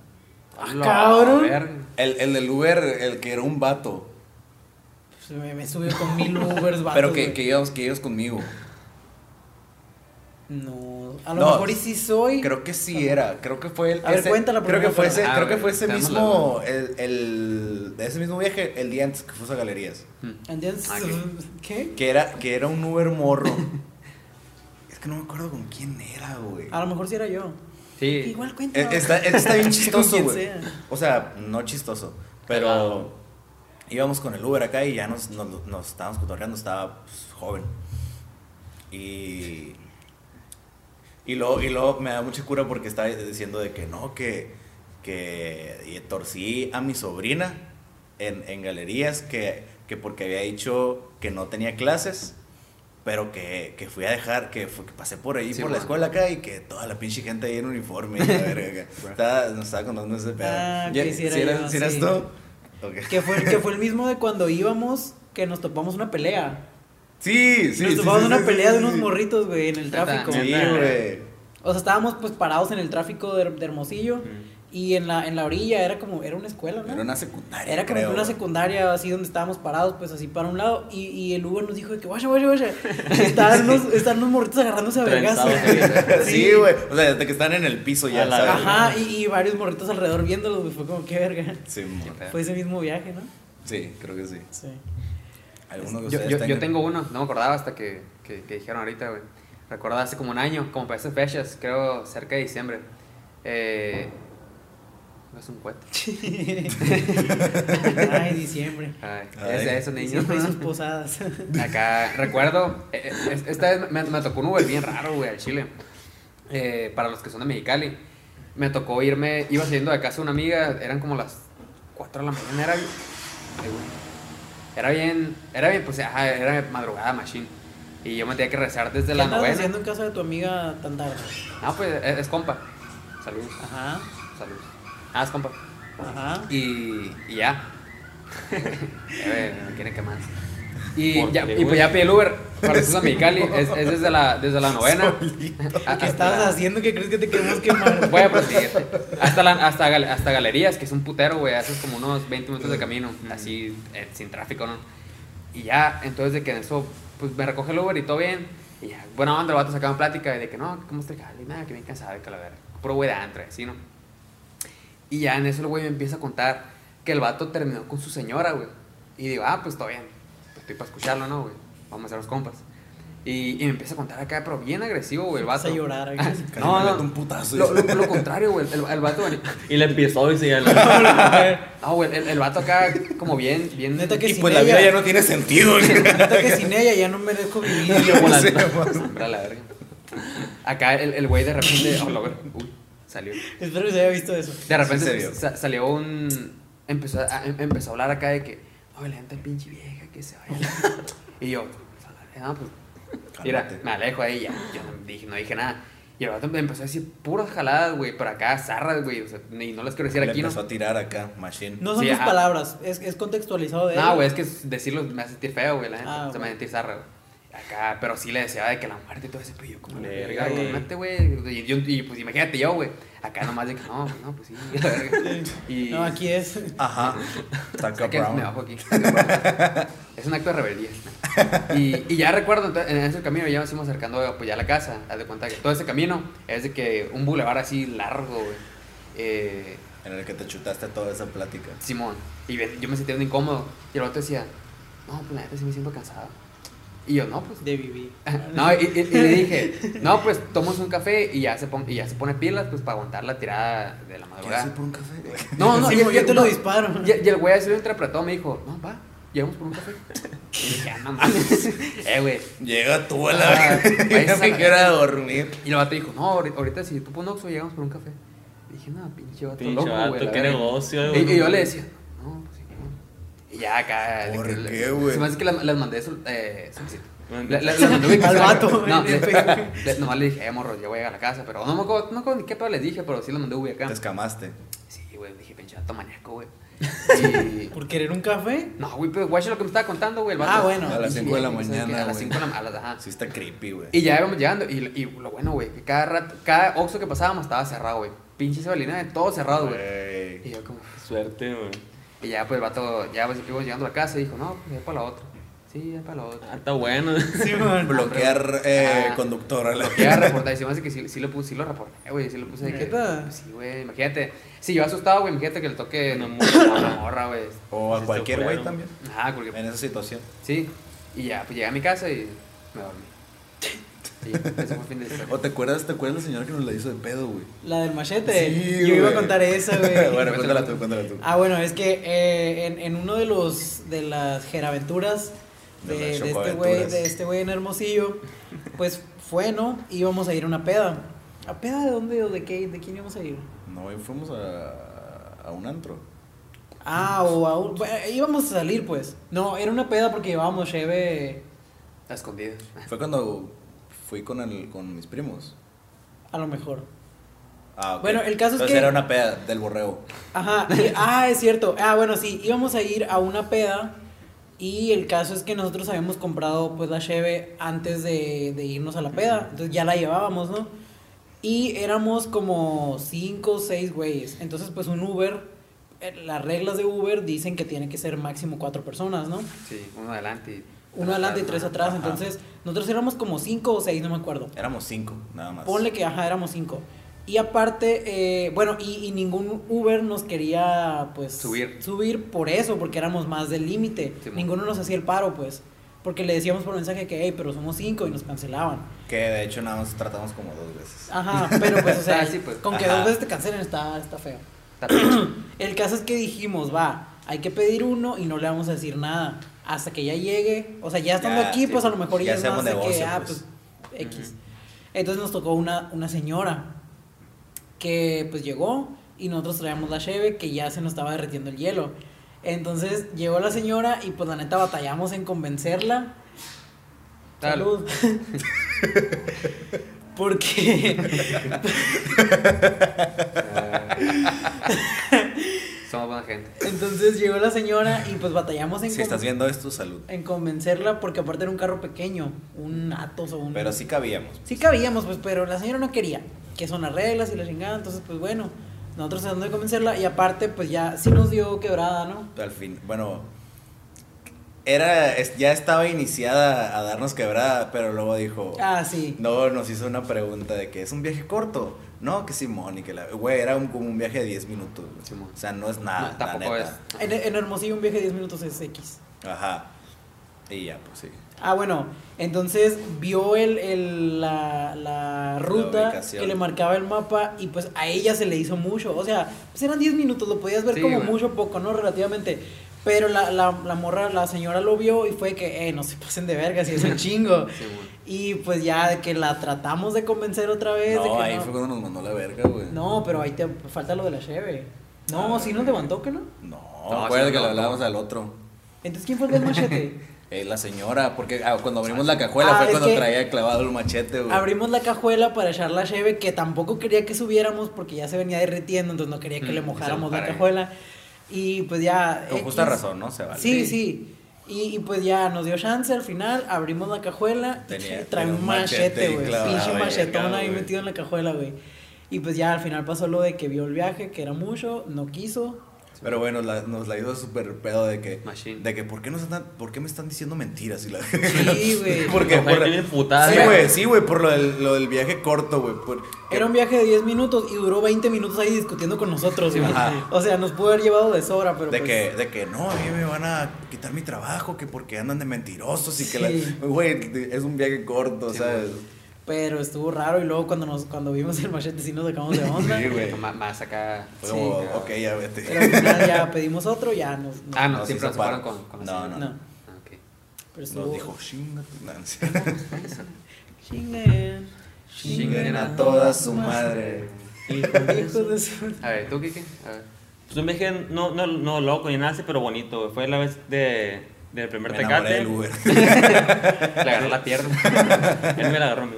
¡Ah, cabrón! El, el del Uber, el que era un vato. Me, me subió con mil Ubers, vatos, pero que, que, ibas, que ibas conmigo. No, a lo No, mejor y sí soy. Creo que sí era. Creo que fue el. A ver, ese- cuéntala Creo que fue ese, Ah, creo que fue ese mismo. El, el, de ese mismo viaje, el día antes que fuimos a galerías. Hmm. And then- Ah, ¿Qué? Que era, que era un Uber morro. es que no me acuerdo con quién era, güey. A lo mejor sí era yo. Sí. Igual cuenta. Eh, Está, está bien chistoso, güey. sea. O sea, no chistoso. Pero. Íbamos con el Uber acá y ya nos, nos, nos estábamos cotorreando. Estaba pues, joven. Y. Y luego, y luego me da mucha cura porque estaba diciendo de que no, que, que y torcí a mi sobrina en, en galerías que, que porque había dicho que no tenía clases, pero que, que fui a dejar, que, fue- que pasé por ahí, Sí, por la escuela acá y que toda la pinche gente ahí en uniforme. y la verga, acá. Estaba- nos estaba contando ese pedo. Ah, Ya- sí era ¿sí eras- yo, sí eras sí. tú? Que fue, que fue el mismo de cuando íbamos, que nos topamos una pelea. Sí, sí. nos topamos sí, una sí, pelea sí, de unos sí. morritos, güey, en el tráfico. Sí, Neta. güey. O sea, estábamos pues parados en el tráfico de, de Hermosillo. Y en la, en la orilla era como, era una escuela, ¿no? Era una secundaria. Era como creo, una secundaria así donde estábamos parados, pues así para un lado. Y, y el Uber nos dijo de que, guacha, guacha, guacha. Estaban unos, estaban unos morritos agarrándose a vergas. Sí, güey. O sea, desde que están en el piso ya, la. Ajá, y, y varios morritos alrededor viéndolos, güey. Fue como, qué verga. Sí, mo- Fue ese mismo viaje, ¿no? sí, creo que sí. Sí. ¿Alguno de Yo, ustedes yo, yo tengo uno, no me acordaba hasta que, que, que dijeron ahorita, güey. Recuerdo hace como un año, como para esas fechas, creo cerca de diciembre. Eh, es un cohete. Ay, diciembre. Ay, es de esos niños. Diciembre y sus posadas. Acá, recuerdo, eh, eh, esta vez me, me tocó un Uber bien raro, güey, al Chile. Eh, para los que son de Mexicali. Me tocó irme, iba saliendo de casa de una amiga, eran como las 4 de la mañana, era güey. Era bien, era bien, pues, ajá, era madrugada, machine. Y yo me tenía que rezar desde ¿Qué la novena. haciendo en casa de tu amiga tan tarde? No, pues, es, es compa. Saludos, Ajá, saludos. Ah, es compa. ajá. Y, y ya. No quieren que más. Y, ¿Por ya, y pues ya pedí el Uber para eso a Mexicali. Es, es desde la, desde la novena. A- ¿Qué hasta estabas la- haciendo que crees que te queremos quemar? Voy a proseguir. Hasta, la, hasta, hasta galerías, que es un putero, güey. Haces como unos 20 minutos de camino, así, eh, sin tráfico, ¿no? Y ya, entonces de que en eso, pues me recoge el Uber y todo bien. Y ya, buena onda, los vatos sacaban plática de que no, ¿cómo está el jale? Nada, que bien cansado de calavera. Puro güey de antro, así, ¿no? Y ya en eso el güey me empieza a contar que el vato terminó con su señora, güey. Y digo, ah, pues todo bien. Estoy para escucharlo, ¿no, güey? Vamos a hacer los compas. Y, y me empieza a contar acá, pero bien agresivo, güey, el vato. a llorar, güey. Casi No, no. un putazo. Lo, lo- lo contrario, güey. El, el vato, güey. Y le empezó y seguía. No, güey. El, el vato acá, como bien, bien. Neta que Y sin pues la ella- vida ya no tiene sentido. Neta que sin ella ya no merezco vivir. Como la- Sí, Hombre, a la verga. Acá el, el güey de repente. Oh, la verga. Uy, salió. Espero que se haya visto eso. De repente Sí se salió un. Empezó a, em- empezó a hablar acá de que. No, la gente pinche vieja, que se vaya. y yo, pues, no, pues. Mira, me alejo de ella. Yo no dije, no dije nada. Y el vato me empezó a decir puras jaladas, güey. Pero acá, zarras, güey. O sea, y no las quiero decir Le aquí, ¿no? empezó a tirar acá, machine. No son Sí, tus palabras, es, es contextualizado de No, güey, es que decirlo me hace sentir feo, güey, la neta. Ah, se me hace sentir zarra, güey. Acá, pero sí le deseaba de que la muerte y todo ese, yo como la Verga, cálmate, güey. Y, yo- y, pues imagínate yo, güey. Acá nomás de que no, pues no, pues sí, la verga. Y No, aquí es. Ajá. Me Brown. bajo aquí. es un acto de rebeldía. Y, y ya recuerdo, en ese camino ya nos fuimos acercando pues ya a la casa. Haz de cuenta que todo ese camino es de que un bulevar así largo, güey. Eh, En el que te chutaste toda esa plática. Simón. Y yo me sentía bien incómodo. Y el otro decía, no, pues la neta sí me siento cansado. Y yo, no, pues. De vivir. No, y, y- y le dije, no, pues tomamos un café y ya se, pon- y ya se pone pilas, pues para aguantar la tirada de la ¿Quieres madrugada. ir por un café? No, no, Sí, y- yo y- te lo disparo. Y, y el güey así lo interpretó, me dijo, no, va, llegamos por un café. Y dije, ah, no mames. eh, güey. Llega tú a Ah, la váyase Ya a me quiero dormir. Y el vato dijo, no, ahorita, si tú pones Oxxo, llegamos por un café. Y dije, no, pinche vato Pinche loco, vato, güey. la qué verga". negocio, güey. y yo le decía, no, pues sí, no. Y ya acá. de ¿Por que qué, le- güey? Se me hace que las, mandé sol- eh, Le, le, le mandé. Al vato, No, güey, le- le- nomás le dije, eh, morro, ya voy a llegar a la casa. Pero no me acuerdo, no me acuerdo ni qué pedo les dije, pero sí les mandé ubi acá. Te escamaste. Sí, güey, dije, pinche vato maníaco, güey. Y. ¿Por querer un café? No, güey, pero guacha lo que me estaba contando, güey. el vato. Ah, bueno. A las Sí, 5 de la güey, mañana. A las güey. 5 de la a las, ajá. Sí, está creepy, güey. Y ya íbamos llegando. Y, y lo bueno, güey, que cada rato, cada Oxxo que pasábamos estaba cerrado, güey. Pinche Sebalina, todo cerrado, güey. Y Güey. yo, como. Suerte, güey. Y ya, pues el vato, ya pues, íbamos llegando a la casa y dijo, no, pues ya para la otra. Sí, ya para la otra. Ah, está bueno. Sí, man. Bloquear eh, Ah. conductor a la Ya reporté, y se me hace que sí, sí lo puse, sí lo reporté, güey, sí lo puse de que. Pues, sí, güey, imagínate. Sí, yo asustado, güey, imagínate que le toque Una una morra. morra, güey. O a cualquier güey también. Ajá, porque. En esa situación. Sí. Y ya, pues llegué a mi casa y me dormí. Sí, ese fue el fin de historia. ¿O te acuerdas, te acuerdas la señora que nos la hizo de pedo, güey? La del machete. Sí, Yo iba a contar esa, güey. bueno, cuéntala tú, cuéntala tú. Ah, bueno, es que eh, en, en uno de los de las geraventuras de, De las de este güey, de este güey en Hermosillo, pues fue, ¿no? Íbamos a ir a una peda. ¿A peda de dónde o de qué? ¿De quién íbamos a ir? No, fuimos a, a un antro. Ah, o a un, bueno, íbamos a salir, pues. No, era una peda porque llevábamos cheve A escondidas. Fue cuando fui con, el, con mis primos. a lo mejor. Ah, ok. Bueno, el caso es que- era una peda del borrego. Ajá, y- ah, es cierto. Ah, bueno, sí, íbamos a ir a una peda y el caso es que nosotros habíamos comprado pues la cheve antes de, de irnos a la peda, entonces ya la llevábamos, ¿no? Y éramos como cinco o seis güeyes. Entonces, pues un Uber, eh, las reglas de Uber dicen que tiene que ser máximo cuatro personas, ¿no? Sí, uno adelante y... Uno adelante y tres atrás. Ajá. Entonces, nosotros éramos como cinco o seis, no me acuerdo. Éramos cinco, nada más. Ponle que, ajá, éramos cinco. Y aparte, eh, bueno, y, y ningún Uber nos quería, pues, Subir. subir por eso, porque éramos más del límite. Sí. Ninguno nos hacía el paro, pues. Porque le decíamos por mensaje que, hey, pero somos cinco y nos cancelaban. Que de hecho nada más tratamos como dos veces. Ajá, pero pues, o sea, Ah, sí, pues. con que Ajá. dos veces te cancelen está, está feo. Está. El caso es que dijimos, va, hay que pedir uno y no le vamos a decir nada. Hasta que ya llegue, o sea, ya estando Ya, aquí, sí, pues a lo mejor ya ya es de que, ah, pues. pues, X. Entonces nos tocó una, una señora que pues llegó y nosotros traíamos la cheve que ya se nos estaba derritiendo el hielo. Entonces llegó la señora y pues la neta batallamos en convencerla. Salud. Porque Gente. entonces llegó la señora y pues batallamos en Si estás viendo esto, salud. en convencerla porque aparte era un carro pequeño, un Atos o un Pero sí cabíamos. Sí cabíamos, pues, pero la señora no quería, que son las reglas y la chingada, entonces pues bueno, nosotros tratando de convencerla y aparte pues ya sí nos dio quebrada, ¿no? Al fin, bueno, era, es- ya estaba iniciada a darnos quebrada, pero luego dijo, Ah, sí. no, nos hizo una pregunta de que es un viaje corto. No, que Simón y que la, güey, era un, como un viaje de 10 minutos. Simón. O sea, no es nada, No, la neta. En, en Hermosillo un viaje de 10 minutos es X. Ajá. Y ya, pues sí. Ah, bueno, entonces vio el, el- la, la ruta ubicación. que le marcaba el mapa y pues a ella se le hizo mucho. O sea, pues eran 10 minutos, lo podías ver Sí, como güey. mucho o poco, ¿no? Relativamente. Pero la, la, la morra, la señora lo vio y fue que, eh, no se pasen de verga, si es un chingo. Simón. Y pues ya de que la tratamos de convencer otra vez. de No, que ahí no. fue cuando nos mandó la verga, güey. No, pero ahí te falta lo de la cheve. No, Ah, sí nos levantó, ¿que no? No, No, acuérdate sí, que le hablábamos al otro. Entonces, ¿quién fue el del machete? Eh, la señora, porque ah, cuando abrimos la cajuela Ah, fue cuando traía clavado el machete, güey. Abrimos la cajuela para echar la cheve que tampoco quería que subiéramos porque ya se venía derritiendo, entonces no quería que Mm, le mojáramos la cajuela. Y pues ya. Con X. justa razón, ¿no? Se vale. Sí, sí. Y, y, pues ya nos dio chance al final, abrimos la cajuela Tenía- y trae un machete, güey. Pinche machetón ahí metido en la cajuela, güey. Y pues ya al final pasó lo de que vio el viaje, que era mucho, no quiso. Pero bueno, la- nos la hizo súper pedo de que, Machine. de que ¿por qué, nos están, ¿por qué me están diciendo mentiras? Y la... Sí, güey. Porque por- putada, Sí, güey. sí, güey, por lo del, lo del viaje corto, güey. por- Era un viaje de 10 minutos y duró 20 minutos ahí discutiendo con nosotros, güey. O sea, nos pudo haber llevado de sobra, pero de, pues, que, de que no, a mí me van a quitar mi trabajo, que porque andan de mentirosos y que la... Güey, es un viaje corto, Sí, ¿sabes? Pero estuvo raro y luego cuando nos cuando vimos el machete sí nos sacamos de onda. Sí, güey. Más, más acá. Fue Sí. como, Ah. ok, ya vete. Pero al final ya pedimos otro, ya nos... nos- Ah, no, siempre nos fueron con, No, señora. no. Ah, ok. Pero estuvo... Nos dijo, chinga no, no. Chinguen. Chinguen a toda su madre. Hijos de su... A ver, ¿tú, Kike? A ver. Pues un viaje no, no, no loco ni nada así, pero bonito. Fue la vez de, del primer Me tecate. del Uber. Le agarró la pierna. Él me la agarró a mí.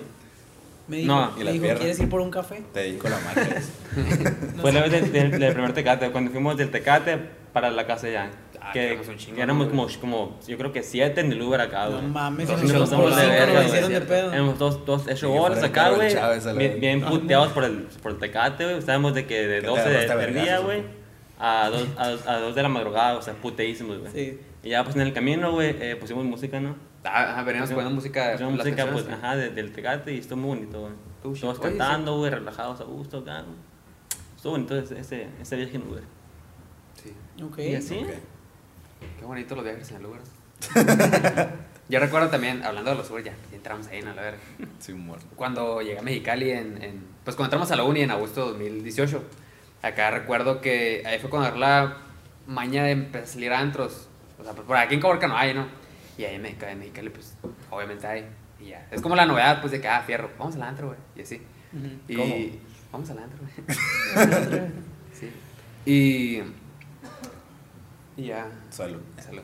Me dijo, No, y me la dijo. ¿quieres ir por un café? Te dedico la magia. Fue la vez del, del- del primer tecate, cuando fuimos del tecate para la casa ya. Ah, que chingo, que éramos ¿no, como, como, yo creo que siete en el Uber acá, No güey. mames, Todos si nos pasamos de verga, hicieron de pedo. Éramos todos, todos hecho Ni que bolas acá, güey. Chávez, a la Bien, bien puteados por el, por el tecate, güey. Estábamos de que de Que te 12 de, agarraste a del día, güey, güey. a 2 a, a dos de la madrugada, o sea, puteísimos, güey. Sí. Y ya, pues en el camino, güey, eh, pusimos música, ¿no? Ah, ajá, veníamos poniendo música. Las música, pues, ajá, de- del tecate y estuvo muy bonito, güey. Tú, sí. Todos Oye, cantando, güey, relajados a gusto, acá, güey. Estuvo bonito ese, ese, ese viaje en Uber. Sí. Ok. Y así, Ok. Qué bonito los viajes en el Uber. Yo recuerdo también, hablando de los Uber, ya, ya entramos ahí, ¿no? A ver. Sí, muerto. Cuando llegué a Mexicali en, en- Pues cuando entramos a la uni en agosto de 2018. Acá recuerdo que ahí fue cuando agarré la maña de empezar a salir a antros. O sea, pues por aquí en Caborca no hay, ¿no? Y ahí en Mexicali, en Mexicali, pues obviamente hay. Y ya. Es como la novedad, pues de que, ah, fierro, vamos al antro, güey. Y así. Y ¿Cómo? vamos al antro, güey. sí. Y. Y ya. Salud. Salud.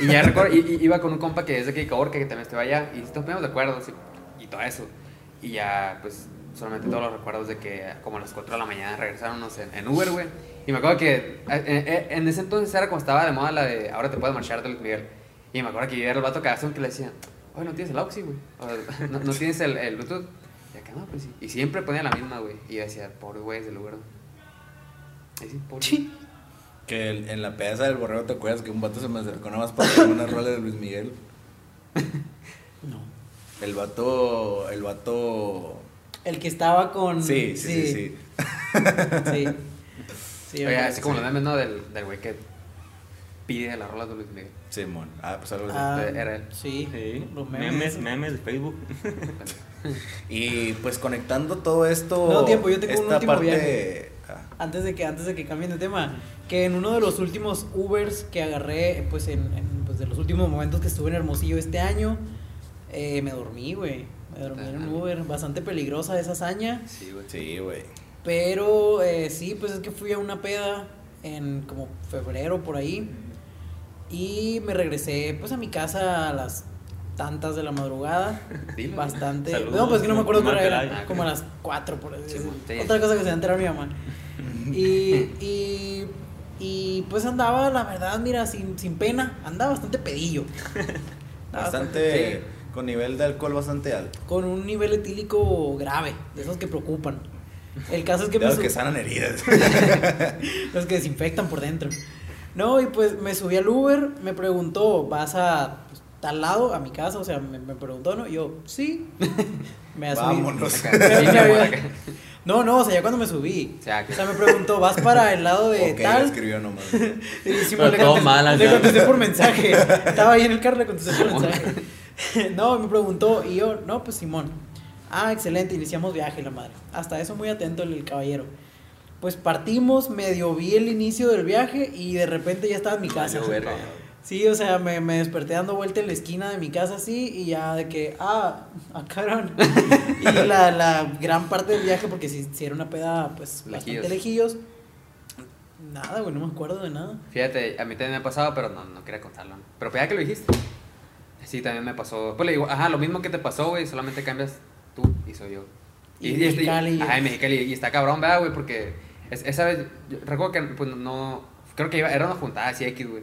y ya recuerdo, y, y iba con un compa que es de Caborca, que también estaba allá, y nos poníamos de acuerdo, sí, y todo eso. Y ya, pues, solamente todos los recuerdos de que como a las 4 de la mañana regresáronos en, en Uber, güey. Y me acuerdo que eh, eh, en ese entonces era como estaba de moda la de ahora te puedes marchar de Luis Miguel. Y me acuerdo que yo era el vato cagazón que le decía, oye, no tienes el Oxy, güey. O, no, no tienes el, el Bluetooth. Y acá, que no, pues sí. Y siempre ponía la misma, güey. Y yo decía, pobre güey del Uber. Y sí, pobre. Sí. Que el- en la pedaza del borrego te acuerdas que un vato se me acercó nada más para hacer una rola de Luis Miguel. No. El vato. El vato. El que estaba con. Sí, sí, sí, sí. Sí. Sí, Oye, así como sí. los memes, ¿no? Del, del güey que pide las rolas de Luis Miguel. Simón. Ah, pues algo así. Ah, Era él. Sí, Sí. los Memes, memes. memes de Facebook. Y pues conectando todo esto. No, tiempo, yo tengo un último parte. viaje. Ah, Antes de que antes de que cambien de tema, que en uno de los últimos Ubers que agarré, pues en, en, pues de los últimos momentos que estuve en Hermosillo este año, eh, me dormí, güey. Me dormí en un. Uber, bastante peligrosa esa hazaña, Sí, güey. sí, güey. pero eh, sí, pues es que fui a una peda en como febrero por ahí y me regresé pues a mi casa a las tantas de la madrugada. Bastante. Saludos, no, pues que no me acuerdo Marca era. Como a las 4 por. Sí. Otra cosa que se va a enterar mi mamá. Y, y, y pues andaba, la verdad, mira, sin, sin pena, andaba bastante pedillo. Andaba Bastante. Con nivel de alcohol bastante alto. Con un nivel etílico grave, de esos que preocupan. El caso es que De me los que sanan heridas. los que desinfectan por dentro. No, y pues me subí al Uber, me preguntó, ¿vas a pues, tal lado, a mi casa? O sea, me, me preguntó, ¿no? Y yo, sí. Me. Vámonos. No, no, o sea, ya cuando me subí. O sea, que- O sea, me preguntó, ¿vas para el lado de tal? escribió nomás. Y Pero le todo contesté, mal le contesté por mensaje. Estaba ahí en el carro, le contesté por mensaje. No, me preguntó y yo, no, pues Simón. Ah, excelente, iniciamos viaje, la madre. Hasta eso muy atento el, el caballero. Pues partimos, medio vi el inicio del viaje y de repente ya estaba en mi casa. Verga. Sí, o sea, me, me desperté dando vuelta en la esquina de mi casa así y ya de que, ah, ah, cabrón. y la, la gran parte del viaje, porque si, si era una peda, pues bastante Lejillos. Nada, güey, no me acuerdo de nada. Fíjate, a mí también me ha pasado, pero no, no quería contarlo. Pero pues ya que lo dijiste. Sí, también me pasó. Pues le digo, ajá, lo mismo que te pasó, güey, solamente cambias tú y soy yo. Y Mexicali. Ajá, y Mexicali. Y está cabrón, ¿verdad, güey? Porque es- esa vez, yo recuerdo que, pues no. Creo que iba, era una juntada así X, güey.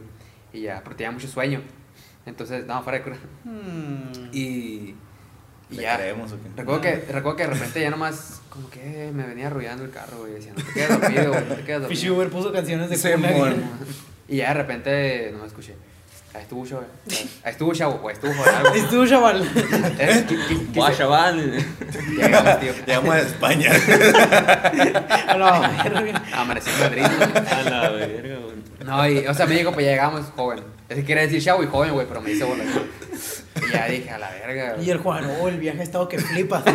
Y ya, pero tenía mucho sueño. Entonces, no, fuera de cura. Hmm. Y. Y ¿Le ya. creemos o qué? Recuerdo que, recuerdo que de repente ya nomás, como que me venía arrullando el carro, güey. Decía, no te quedas dormido, güey, no te quedas Fish dormido. Uber puso canciones de cuna. Y ya de repente no me escuché. Chavo. Ahí estuvo chavo, o estuvo algo. Y tú, chaval. Eh, Buah, chaval. Llegamos, tío. Llegamos a España. A la verga. Amanecí en Madrid. A la verga, güey. No, y, o sea, me dijo, pues ya llegamos, joven. Es que quería decir chavo y joven, güey, pero me dice bola. Y ya dije, a la verga. Y el Juan, oh, el viaje ha estado que flipas, tío.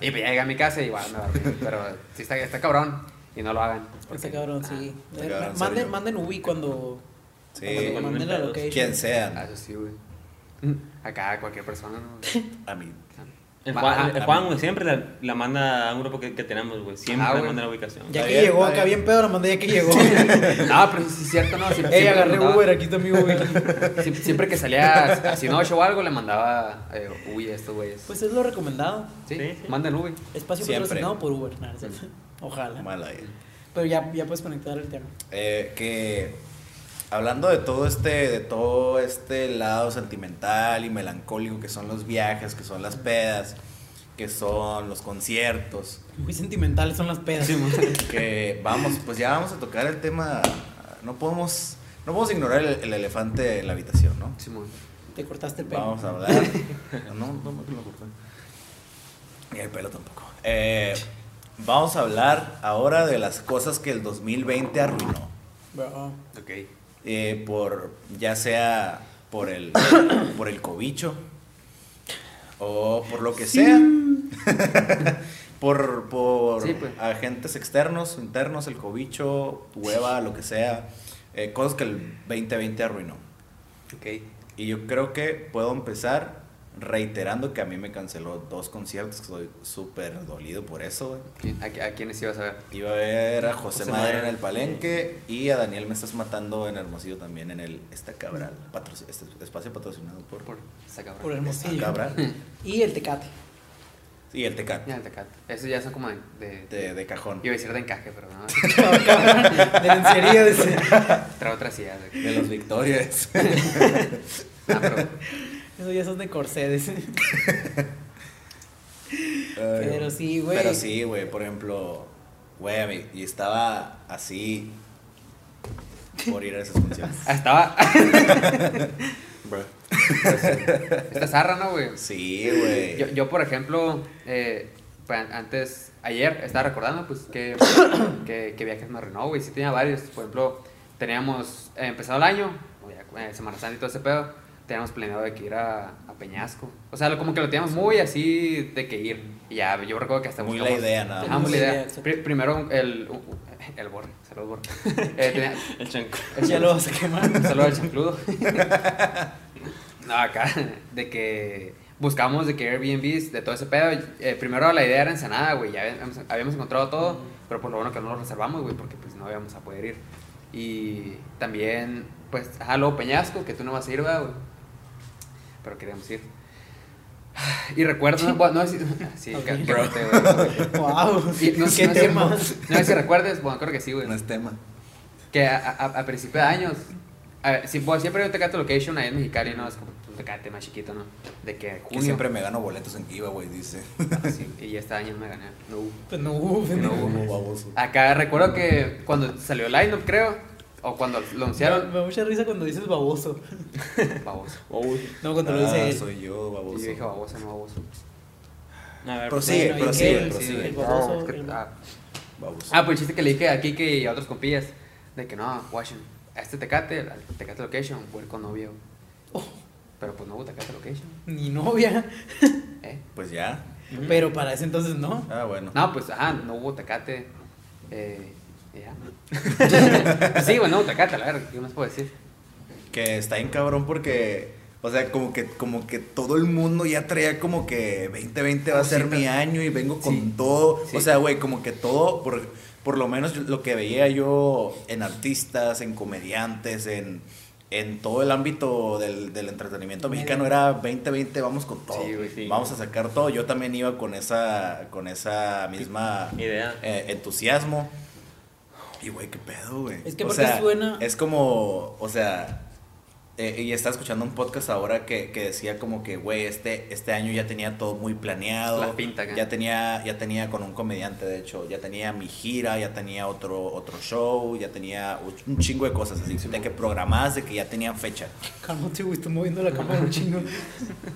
Y pues ya llegué a mi casa y igual me dormí. Pero sí está, está cabrón. Y no lo hagan. Está cabrón, sí. Está cabrón, manden, manden Ubi cuando. Sí. cuando manden la location. Quien Ah, sea. Eso sí, güey. Acá cualquier persona, ¿no? A mí. El Ah, Juan, el a Juan, güey, siempre la, la manda a un grupo que, que tenemos, güey. Siempre Ah, le güey. manda la ubicación. Ya que llegó, acá bien. pedo, la mandé ya que llegó. No, pero sí es cierto, ¿no? Siempre, Ey, siempre agarré Uber, aquí está mi Uber. Sie- Siempre que salía así noche o algo, le mandaba, eh, uy, a estos güeyes. Pues es lo recomendado. sí, sí, sí. manden Uy. Espacio patrocinado por Uber. Nada, cierto. Ojalá. Mala ahí. Pero ya, ya puedes conectar el tema. Eh, que hablando de todo este, de todo este lado sentimental y melancólico que son los viajes, que son las pedas, que son los conciertos, Muy sentimentales son las pedas. que vamos, pues ya vamos a tocar el tema. No podemos, no podemos ignorar el, el elefante en la habitación, ¿no? Simón. Te cortaste el pelo. Vamos a hablar. No, no, no me lo corté. Ni el pelo tampoco. Eh, vamos a hablar ahora de las cosas que el 2020 arruinó. Bro. Ok. Eh, por ya sea por el por el cobicho o por lo que sea por por Sí, pues. agentes externos internos el cobicho hueva lo que sea eh, cosas que el 2020 arruinó Ok. y yo creo que puedo empezar reiterando que a mí me canceló dos conciertos que estoy súper dolido por eso güey. ¿Quién- ¿A, a quiénes ibas a ver? Iba a ver a José, José Madero en el Palenque y a Daniel Me Estás Matando en Hermosillo también en el Esta Cabral, patroci- este espacio patrocinado por, Por. Por Hermosillo. Esta Cabral Y el Tecate. y el Tecat Ya, el Tecate. Esos ya son como de. de, de, de cajón, Iba a decir de encaje, pero no. De lencería. dice. Trae otras ideas. de- de los Victorias. Ah, pero. Eso ya son de. Ay, Pero sí, güey. Pero sí, güey, por ejemplo, güey, y estaba así por ir a esas funciones. Ah, Estaba. Bro. Esta zarra, ¿no, güey? Sí, güey. Yo, yo, por ejemplo, eh, antes, ayer estaba recordando, pues, que, que, que viajes me arruinó, güey. Sí tenía varios. Por ejemplo, teníamos eh, empezado el año, eh, Semana Santa y todo ese pedo, teníamos planeado de que ir a, a Peñasco. O sea, como que lo teníamos muy así de que ir. Y ya, yo recuerdo que hasta Muy la buscamos- idea, nada Ajá, muy más. la La idea. Pri- primero, el, el borre, saludos borre. Eh, tenía- El chanco. Ya lo vas a quemar. un saludo al chancludo. no, acá, de que buscamos de que Airbnbs, de todo ese pedo. eh, primero la idea era Ensenada, güey. Ya habíamos, habíamos encontrado todo, pero por lo bueno que no lo reservamos, güey, porque pues no íbamos a poder ir. Y también, pues, ajá, luego Peñasco, que tú no vas a ir, ¿verdad, güey. Pero queríamos ir. Y recuerdo, no, bueno, no sé si, sí, Ok. que- que conté, güey. Wow. Y no, ¿Qué no sé- tema? no sé si recuerdes, bueno, creo que sí, güey No es tema. que a, a, a principio de años, a ver, si, bueno, siempre hay un Tecate Location ahí en Mexicali, ¿no? Es como un Tecate más chiquito, ¿no? De que Que junio. siempre me gano boletos en Kiva, güey, dice. Ah, sí, y este año me gané. No hubo. Pues no hubo, No pendejo. hubo. baboso. Acá recuerdo que cuando salió el line-up, creo, o cuando lo Me anunciaron, da mucha risa cuando dices baboso. baboso. No, cuando lo Ah, dice él. soy yo, Y baboso. yo dije baboso, no baboso. A ver, Prosigue, Bueno, ¿y prosigue, prosigue. El baboso, Ah, que- el- ah, Baboso. Ah, pues el chiste que le dije a Kike y a otros compillas, de que no, Washington, a este Tecate, al Tecate Location, voy con novio. Oh. Pero pues no hubo Tecate Location, Ni novia. ¿eh? Pues ya. Pero para ese entonces no. Ah, bueno. No, pues, ajá, no hubo Tecate. Eh, ya. Pues sí, bueno, no hubo Tecate, a la verga, ¿qué más puedo decir? Que está bien cabrón porque, o sea, como que, como que todo el mundo ya traía como que 2020 va a ser mi año y vengo con Sí. todo. Sí. O sea, güey, como que todo, por, por lo menos lo que veía yo en artistas, en comediantes, en, en todo el ámbito del, del entretenimiento mexicano era 2020, vamos con todo. Sí, güey, sí. Vamos a sacar todo. Yo también iba con esa, con esa misma Idea. eh, entusiasmo. Y, güey, qué pedo, güey. Es que O porque sea, suena- Es como, o sea, eh, y estaba escuchando un podcast ahora que, que decía como que, güey, este, este año ya tenía todo muy planeado. La pinta. Ya tenía, ya tenía con un comediante, de hecho, ya tenía mi gira, ya tenía otro, otro show, ya tenía un chingo de cosas así, de que programadas, de que ya tenían fecha. Cálmate, güey, estoy moviendo la cámara un chingo.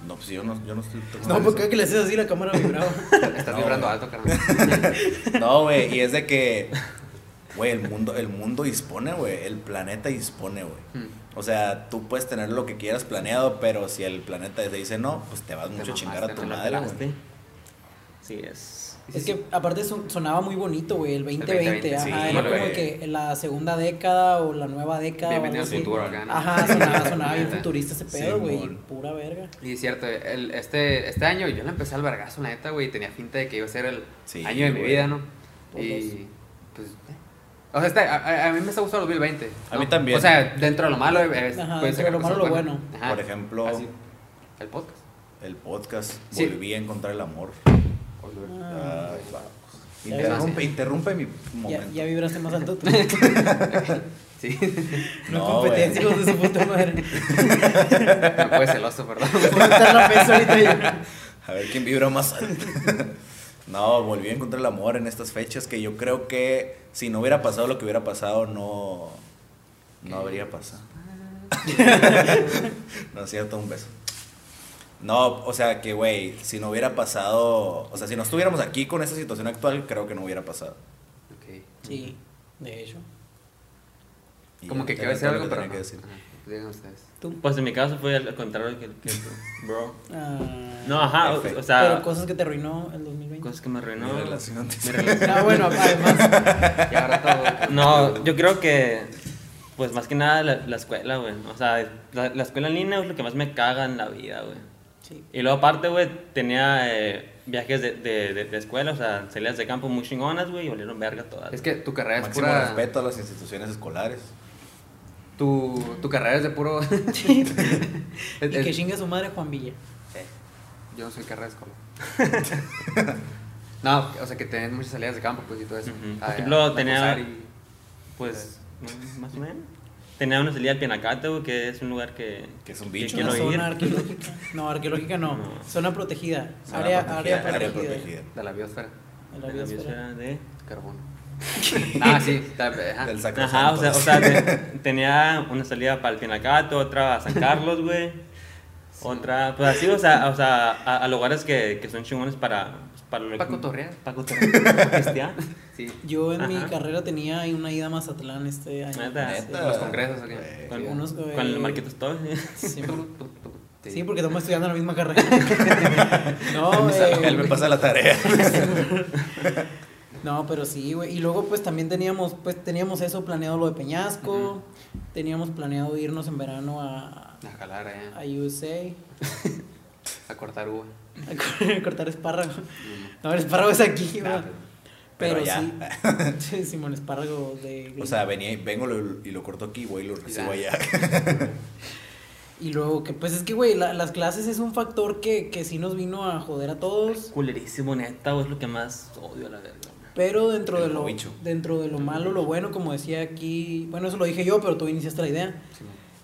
No, pues yo no, yo no estoy No, porque que le haces así la cámara vibraba. Estás No, vibrando alto, carnal. No, güey, y es de que, güey, el mundo, el mundo dispone, güey, el planeta dispone, güey. Hmm. O sea, tú puedes tener lo que quieras planeado, pero si el planeta te dice no, pues te vas Te mucho a chingar a tu madre, güey. Sí, es. Es que aparte son- sonaba muy bonito, güey, el 2020. 2020, ajá, sí, era como que la segunda década o la nueva década. Bienvenido al futuro acá, ¿no? Ajá, sonaba, sonaba bien futurista ese pedo, güey. Pura verga. Y es cierto, el, este, este año yo le empecé al vergazo, la neta, güey, tenía finta de que iba a ser el Sí, año de mi vida, ¿no? Todos. Y, pues, eh. O sea, este, a, a- a mí me está gustando el 2020. A ¿no? mí también. O sea, dentro de lo malo, eh, Ajá, puede dentro ser de lo malo, lo bueno. Ajá. Por ejemplo, Así, el podcast. el podcast, Sí. volví a encontrar el amor. Ah, Ay, va. Ya interrumpe, interrumpe mi ya, momento. ya vibraste más alto tú. Sí, No, No, competencia, hijos de su puta madre. me puede celoso, perdón. A. A ver quién vibra más alto. no, volví a encontrar el amor en estas fechas que yo creo que si no hubiera pasado lo que hubiera pasado, no, no habría pasado. no es cierto, un beso. No, o sea que, güey, si no hubiera pasado, o sea, si no estuviéramos aquí con esta situación actual, creo que no hubiera pasado. Ok. Sí, de hecho. Y Como que todo lo algo, que pero tenía no. que decir. Ajá, digan ustedes. Tú. Pues en mi caso fue al contrario que, que tú, bro. Ah, No, ajá, o, o sea, pero cosas que te arruinó el 2020. cosas que me arruinó. Mi relación. Mi relación. Ah, bueno, además. Y ahora todo. No, yo creo que, pues más que nada la, la escuela, güey. O sea, la, la escuela en línea es lo que más me caga en la vida, güey. Sí. Y luego aparte, güey, tenía eh, viajes de, de, de, de escuela, o sea, salidas de campo muy chingonas, güey, y valieron verga todas. Es que tu carrera es Máximo pura. respeto a las instituciones escolares. Tu, tu carrera es de puro. Y que chingue su madre Juan Villa. Sí. Yo no soy carrera de escuela. no, o sea que tenés muchas salidas de campo, pues y todo eso. Por ejemplo, a tenía- y- Pues, más o menos. tenía una salida al Pinacate, güey, que es un lugar que... Que es un que bicho, quiero Una ir. zona arqueológica. No, arqueológica no. No. Zona protegida. Área, protegida, área protegida. protegida. De la biosfera. De la La biosfera. biosfera de... Carbono. ah, sí. está- ajá. Del Ajá, o sea, o sea te- tenía una salida para el Pinacato, otra a San Carlos, güey. Otra, pues así, o sea, o sea a, a lugares que, que son chingones para... pues, para, lo- Pa' cotorrear. Para cotorrear. para pistear. Sí. Yo en mi Ajá. carrera tenía ahí una ida a Mazatlán este año. Neta. Neta. Los congresos. Con, Unos, con eh, el Marquitos todo. Sí, Sí, sí, porque estamos estudiando la misma carrera. no, Él me pasa la tarea. No, pero sí, güey. Y luego pues también teníamos, pues teníamos eso planeado lo de Peñasco. Teníamos planeado irnos en verano a, A jalar, eh. a USA. A cortar uva. A cortar espárrago. No, el espárrago es aquí, güey. Pero, Pero ya. sí. sí, Simón, espárrago de. O sea, venía, y- vengo lo- y lo corto aquí, güey, y lo recibo Ya. allá. Y luego que, pues es que, güey, la- las clases es un factor que, que sí nos vino a joder a todos. Culerísimo, neta, güey, es lo que más odio a la verga. Pero dentro de lo cobicho. dentro de lo malo, lo bueno, como decía aquí, bueno, eso lo dije yo, pero tú iniciaste la idea,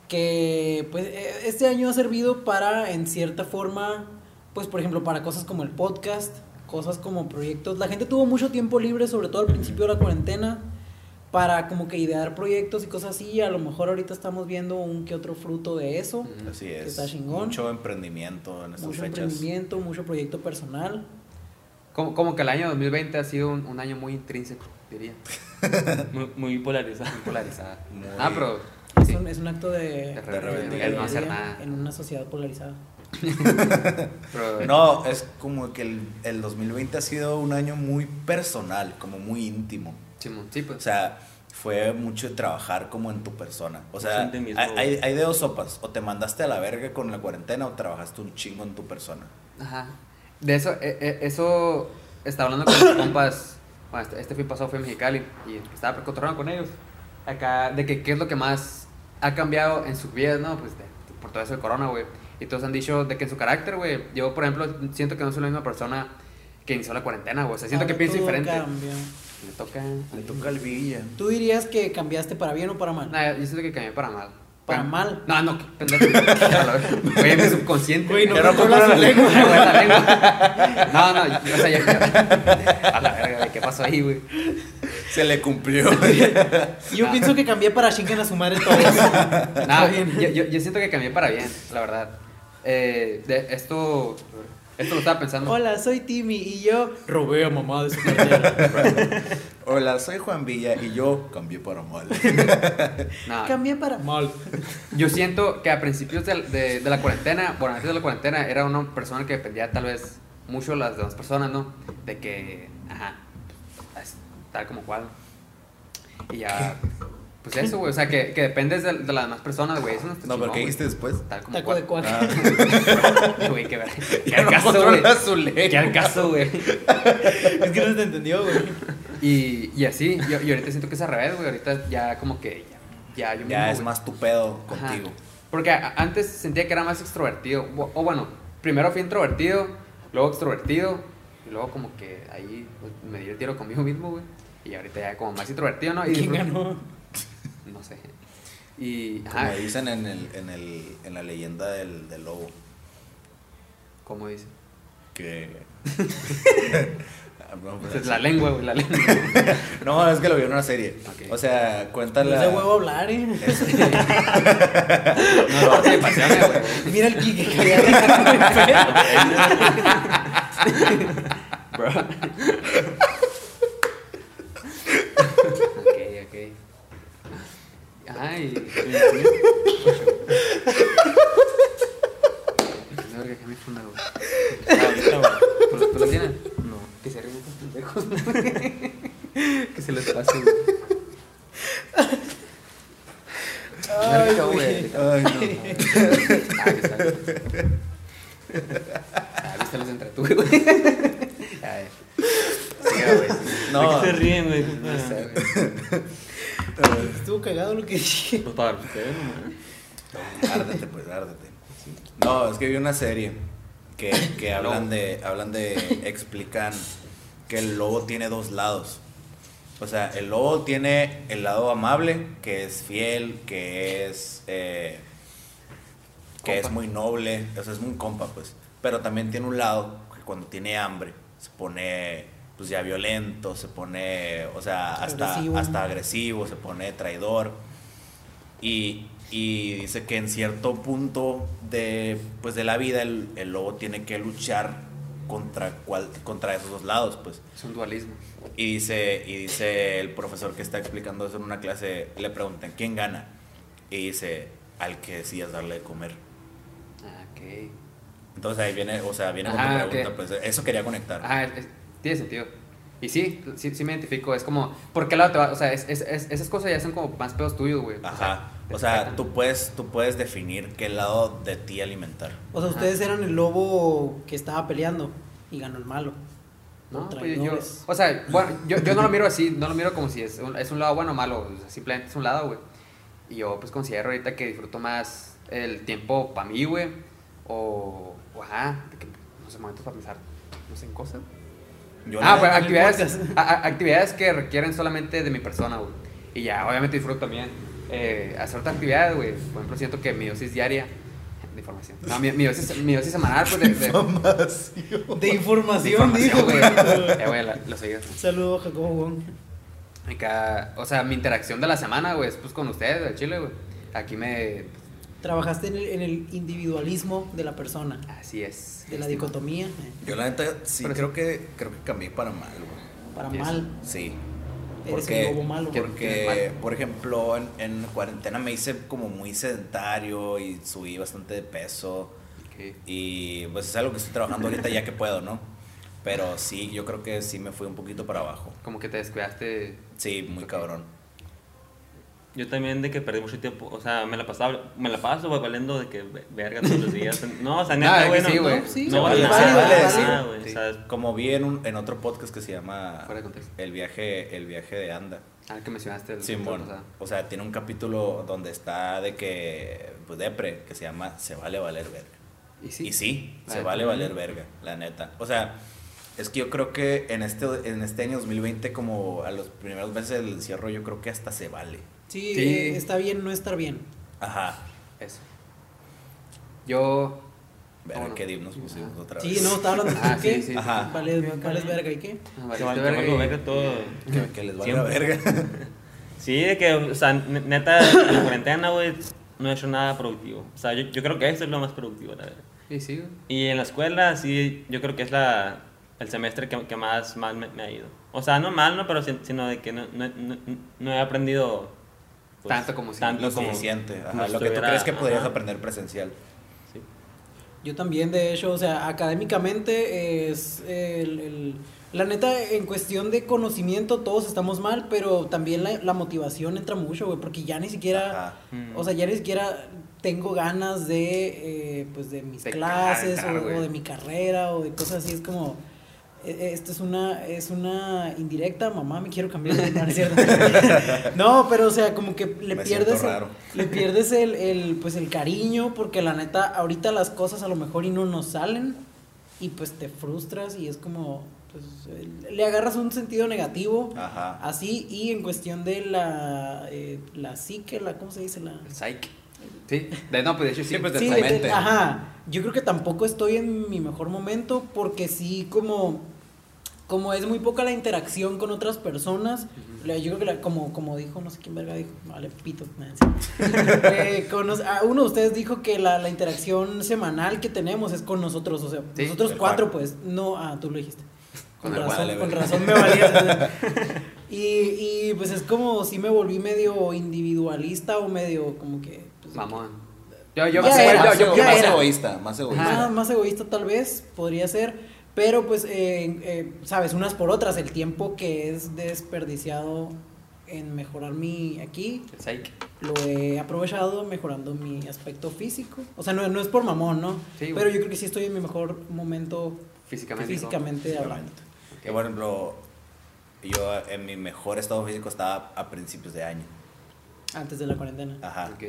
que pues eh, este año ha servido para en cierta forma, pues por ejemplo, para cosas como el podcast, cosas como proyectos. La gente tuvo mucho tiempo libre, sobre todo al principio de la cuarentena, para como que idear proyectos y cosas así. A lo mejor ahorita estamos viendo un que otro fruto de eso. Así es. Está chingón. Mucho emprendimiento en estas Mucho fechas. emprendimiento, mucho proyecto personal. Como, como que el año 2020 ha sido un, un año muy intrínseco, diría. Muy, muy polarizado. Muy polarizado. Muy- Ah, pero. Es, sí. un, es un acto de, De rebeldía, no hacer nada. en una sociedad polarizada. Pero, No, es como que el, el 2020 ha sido un año muy personal, como muy íntimo. Simón, sí, O pues. sea, fue mucho de trabajar como en tu persona. O sea, hay, hay, güey. hay de dos sopas. O te mandaste a la verga con la cuarentena o trabajaste un chingo en tu persona. Ajá. De eso, eh, eh, eso estaba hablando con mis compas. Bueno, este, este fin pasado fue en Mexicali y estaba cotorreando con ellos. Acá, de que qué es lo que más ha cambiado en sus vidas, ¿no? Pues de- por todo eso de corona, güey. Y todos han dicho de que en su carácter, güey. Yo, por ejemplo, siento que no soy la misma persona que inició la cuarentena, güey. O sea, siento que Ahora pienso todo diferente. cambia. Me toca. Le toca al Villa. ¿Tú dirías que cambiaste para bien o para mal? Nah, yo siento que cambié para mal. ¿Para Pero- mal? No, no, pendejo. Güey, mi subconsciente. Güey, no controlo tu la lengua. No, no, o sea, ya. ya- A la verga, güey, ¿qué pasó ahí, güey? Se le cumplió. Yo Ah. pienso que cambié para chinguen a su madre todos. No, bien. yo, yo, yo siento que cambié para bien, la verdad. Eh, de esto, esto lo estaba pensando. Hola, soy Timmy y yo robé a mamá de su cartera. Hola, soy Juan Villa y yo cambié para mal. No, Cambié para mal. yo siento que a principios de, de, de la cuarentena, bueno, antes de la cuarentena, era una persona que dependía tal vez mucho de las demás personas, ¿no? De que, ajá, es tal como cual. Y ya, pues eso, güey, o sea, que, que dependes de, de las demás personas, güey. Eso no está No, pero ¿qué dijiste después? Tal como Taco cual. de cuac. Ah. Güey, qué ver. ¿Qué al caso, güey? ¿Qué al caso, güey? Es que no se te entendió, güey. Y, y así, y, y ahorita siento que es al revés, güey. Ahorita ya como que ya, ya yo Ya mismo, es güey. más tu pedo Ajá. contigo. Porque a- antes sentía que era más extrovertido. O, o bueno, primero fui introvertido, luego extrovertido, y luego como que ahí pues, me di el tiro conmigo mismo, güey. Y ahorita ya como más introvertido, ¿no? Y ¿Quién ganó? No sé. Y, Como ajá, dicen en, el, en, el, en la leyenda del, del lobo. ¿cómo dice? Que. Ah, no, Es la lengua, güey, la lengua. no, es que lo vi en una serie. O sea, cuenta No la. es de huevo hablar, eh. No, no, sí, paseame, güey. Mira el clique que había Bro. Sí, sí. Pues para ustedes, nomás. Árdete, pues, árdete. No, es que vi una serie que, que hablan de. Hablan de. Explican que el lobo tiene dos lados. O sea, el lobo tiene el lado amable, que es fiel, que es. eh, que Compa. es muy noble, o sea, es muy compa, pues. Pero también tiene un lado que cuando tiene hambre se pone, pues ya violento, se pone, o sea, hasta Agresivo. hasta agresivo, se pone traidor. Y, y dice que en cierto punto de, pues, de la vida el, el lobo tiene que luchar contra, cual, contra esos dos lados, pues. Es un dualismo. Y dice, y dice el profesor que está explicando eso en una clase, le preguntan, ¿quién gana? Y dice, al que decidas darle de comer. Ah, ok. Entonces ahí viene, o sea, viene con Ajá, tu pregunta, ok. pues eso quería conectar. Ah, tiene sentido. Y sí, sí, sí me identifico. Es como, ¿por qué lado te va? O sea, es- es- es- esas cosas ya son como más pedos tuyos, güey. Ajá. O sea, tú puedes, tú puedes definir qué lado de ti alimentar. O sea, Ajá. ustedes eran el lobo que estaba peleando y ganó el malo. No, pues yo, o sea, bueno, yo, yo no lo miro así, no lo miro como si es un, es un lado bueno o malo, o sea, simplemente es un lado, güey. Y yo pues considero ahorita que disfruto más el tiempo para mí, güey, o, o ajá, de que, no sé, momentos para pensar, no sé, en cosas. Yo ah, pues actividades, a- actividades que requieren solamente de mi persona, güey. Y ya, obviamente disfruto también eh, hacer otras actividades, güey. Por ejemplo, siento que mi dosis diaria de información. No, mi, mi dosis, mi dosis semanal, pues de, información, de información, dijo. güey. Eh, güey, la- lo seguí. Saludo, Jacobo Wong. Acá, o sea, mi interacción de la semana, güey, es pues con ustedes, de Chile, güey. Aquí me. Trabajaste en el, en el individualismo de la persona, Así es. de la dicotomía, Yo la neta sí Pero sí. creo que creo que cambié para mal, güey. para mal. Sí. Eres Porque- el lobo malo. ¿Qué- Porque, por ejemplo, en, en cuarentena me hice como muy sedentario y subí bastante de peso. Ok. Y pues es algo que estoy trabajando ahorita ya que puedo, ¿no? Pero sí, yo creo que sí me fui un poquito para abajo. Como que te descuidaste. Sí, muy cabrón. Yo también de que perdí mucho tiempo, o sea, me la pasaba, me la paso güey, valiendo de que ve- verga todos los días. No, o sea, Ah, neta, güey, sí, no, sí, no se vale vale, nada, se vale decir. nada, güey, Sí. o sea, Como vi en, un, en otro podcast que se llama Fuera de contexto. El viaje, el viaje de Anda. Ah, que mencionaste el Simón. o sea, O sea, tiene un capítulo donde está de que, pues, depre, que se llama Se vale valer verga. Y sí. Y sí, La se neta. vale valer verga, la neta. O sea, es que yo creo que en este, en este año 2020, como a los primeros meses del encierro, yo creo que hasta se vale. Sí, Sí. eh, está bien no estar bien. Ajá. Eso. Yo. Verga, Bueno. qué dimos pusimos otra Sí, vez. no, estaba hablando Ah, de qué. sí, sí. Ajá. Vales verga, ¿y qué? Ah, que vale- que verga valgo y- verga todo. Que, que les valga verga. Sí, de que, o sea, ne- neta, en la cuarentena, güey, no he hecho nada productivo. O sea, yo, yo creo que eso es lo más productivo, la verdad. Sí, güey. Y en la escuela, sí, yo creo que es la, el semestre que, que más mal me, me ha ido. O sea, no mal, ¿no? Pero si- sino de que no, no, no, no he aprendido... pues, Tanto como si- tanto Lo como- suficiente. como Ajá, lo que tú crees que podrías ajá. aprender presencial. Sí. Yo también, de hecho, o sea, académicamente es el, el- la neta, en cuestión de conocimiento todos estamos mal, pero también la, la motivación entra mucho, güey, porque ya ni siquiera, Ajá. Mm. o sea, ya ni siquiera tengo ganas de, eh, pues, de mis De clases cantar, o, güey. o de mi carrera o de cosas así, es como... eh, Esta es una, es una indirecta, mamá, me quiero cambiar de no, no es cierto. No, pero o sea, como que le Me pierdes, el- le pierdes el, el, pues el cariño, porque la neta, ahorita las cosas a lo mejor y no nos salen, y pues te frustras y es como, pues, le agarras un sentido negativo, Ajá. así, y en cuestión de la, eh, la psique, la, ¿cómo se dice? La... El psych. Sí. De, no, pues de hecho sí. Sí, pues, de Sí, tu de- mente. ajá. Yo creo que tampoco estoy en mi mejor momento porque sí como como es muy poca la interacción con otras personas, yo creo que la- como como dijo, no sé quién verga dijo, vale, pito. Eh, con ah, uno de ustedes dijo que la, la interacción semanal que tenemos es con nosotros, o sea, Sí, nosotros cuatro pues, no, ah, tú lo dijiste. Con, razón, con razón me valía. y, y pues es como si me volví medio individualista o medio como que... pues, Mamón. Yo, yo, Ya yo- era, yo- más egoísta, más egoísta. más, más egoísta tal vez, podría ser, pero pues, eh, eh, sabes, unas por otras, el tiempo que es desperdiciado en mejorar mi aquí, El psych. lo he aprovechado mejorando mi aspecto físico. O sea, no, no es por mamón, ¿no? Sí, güey. pero yo creo que sí estoy en mi mejor momento Físicamente. físicamente hablando. Que por ejemplo, yo en mi mejor estado físico estaba a principios de año. Antes de la cuarentena. Ajá. Ok.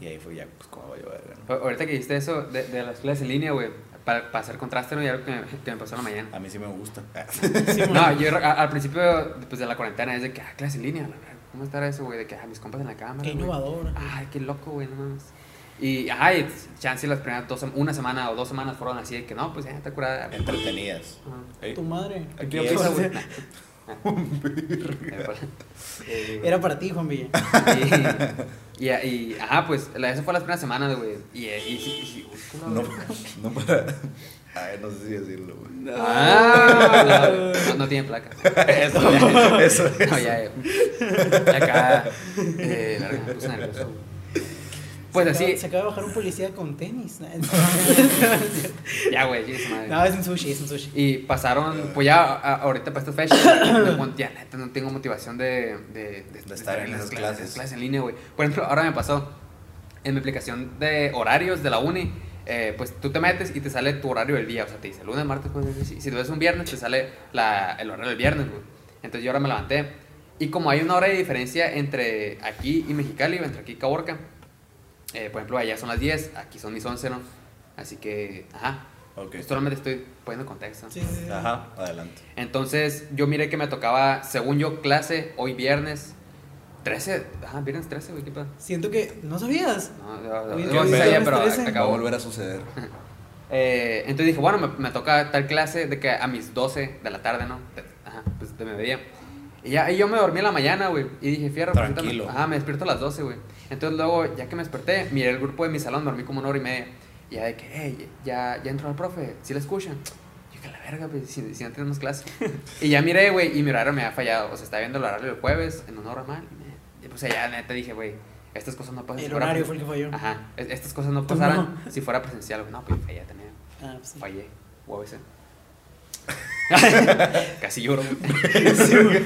Y ahí fue ya, pues, como vaya verga, ¿no? A- Ahorita que dijiste eso de, de las clases en línea, güey, para, para hacer contraste, ¿no? Y algo que me, que me pasó en la mañana. A mí sí me gusta. Sí, No, yo a- al principio pues, de la cuarentena es de que, ah, clase en línea, la verdad. ¿Cómo estará eso, güey? De que, ah, mis compas en la cámara. Qué innovador. Ay, qué loco, güey, no mames. Y, ay, chance las primeras dos, una semana o dos semanas fueron así de que no, pues ya está curada. Entretenidas. Ey, Tu madre. Aquí Pido es. Eh, Era para ti, Juan Villa. Y, y, y, ajá, pues, la, eso fue las primeras semanas, güey. Y, y, y, y- uy, No, no para. Ay, no sé si decirlo, güey. Ah, no, no tiene placa. Eso, ya, eso es. No, ya, ya. Acá, eh, verga, me puse nervioso. güey. Pues se acaba- así, se acaba de bajar un policía con tenis. ya, güey, no, es un sushi, es un sushi. Y pasaron, pues ya a- ahorita para estas fechas, neta no tengo motivación de, de, De estar en esas clases. clases en línea, güey. Por ejemplo, ahora me pasó en mi aplicación de horarios de la uni, eh, pues tú te metes y te sale tu horario del día, o sea, te dice lunes, martes, jueves, y si tú ves un viernes, te sale la, el horario del viernes, güey. Entonces yo ahora me levanté. Y como hay una hora de diferencia entre aquí y Mexicali, entre aquí y Caborca, eh, por ejemplo, allá son las 10, aquí son mis 11, ¿no? Así que, ajá. Ok. Pues solamente estoy poniendo contexto. Sí, sí, sí. Ajá, adelante. Entonces, yo miré que me tocaba, según yo, clase hoy viernes 13. Ajá, viernes 13, güey, qué pedo. Siento que. ¿No sabías? No, no, no, no, ¿qué sí viernes sabía, pero 13? Va a acabó. volver a suceder. Eh, entonces dije, bueno, me, me toca tal clase de que a mis 12 de la tarde, ¿no? De- Ajá, pues de mediodía. Y ya, y yo me dormí en la mañana, güey. Y dije, fierro, pues, me- Tranquilo. Ajá, me despierto a las 12, güey. Entonces luego, ya que me desperté, miré el grupo de mi salón, dormí como una hora y media. Y ya de que, hey, ya, ya entró el profe, ¿sí la escuchan? Yo que la verga, pues, si, si no tenemos clase. y ya miré, güey, y mi horario me ha fallado. O sea, estaba viendo el horario del jueves en una hora mal. Y, pues ya neta dije, güey, estas cosas no pasan. El si horario fue el que falló. Ajá, es- estas cosas no pasaran no. si fuera presencial. No, pues fallé también. Ah, pues sí. Fallé. UABC. Casi lloro. Sí, güey.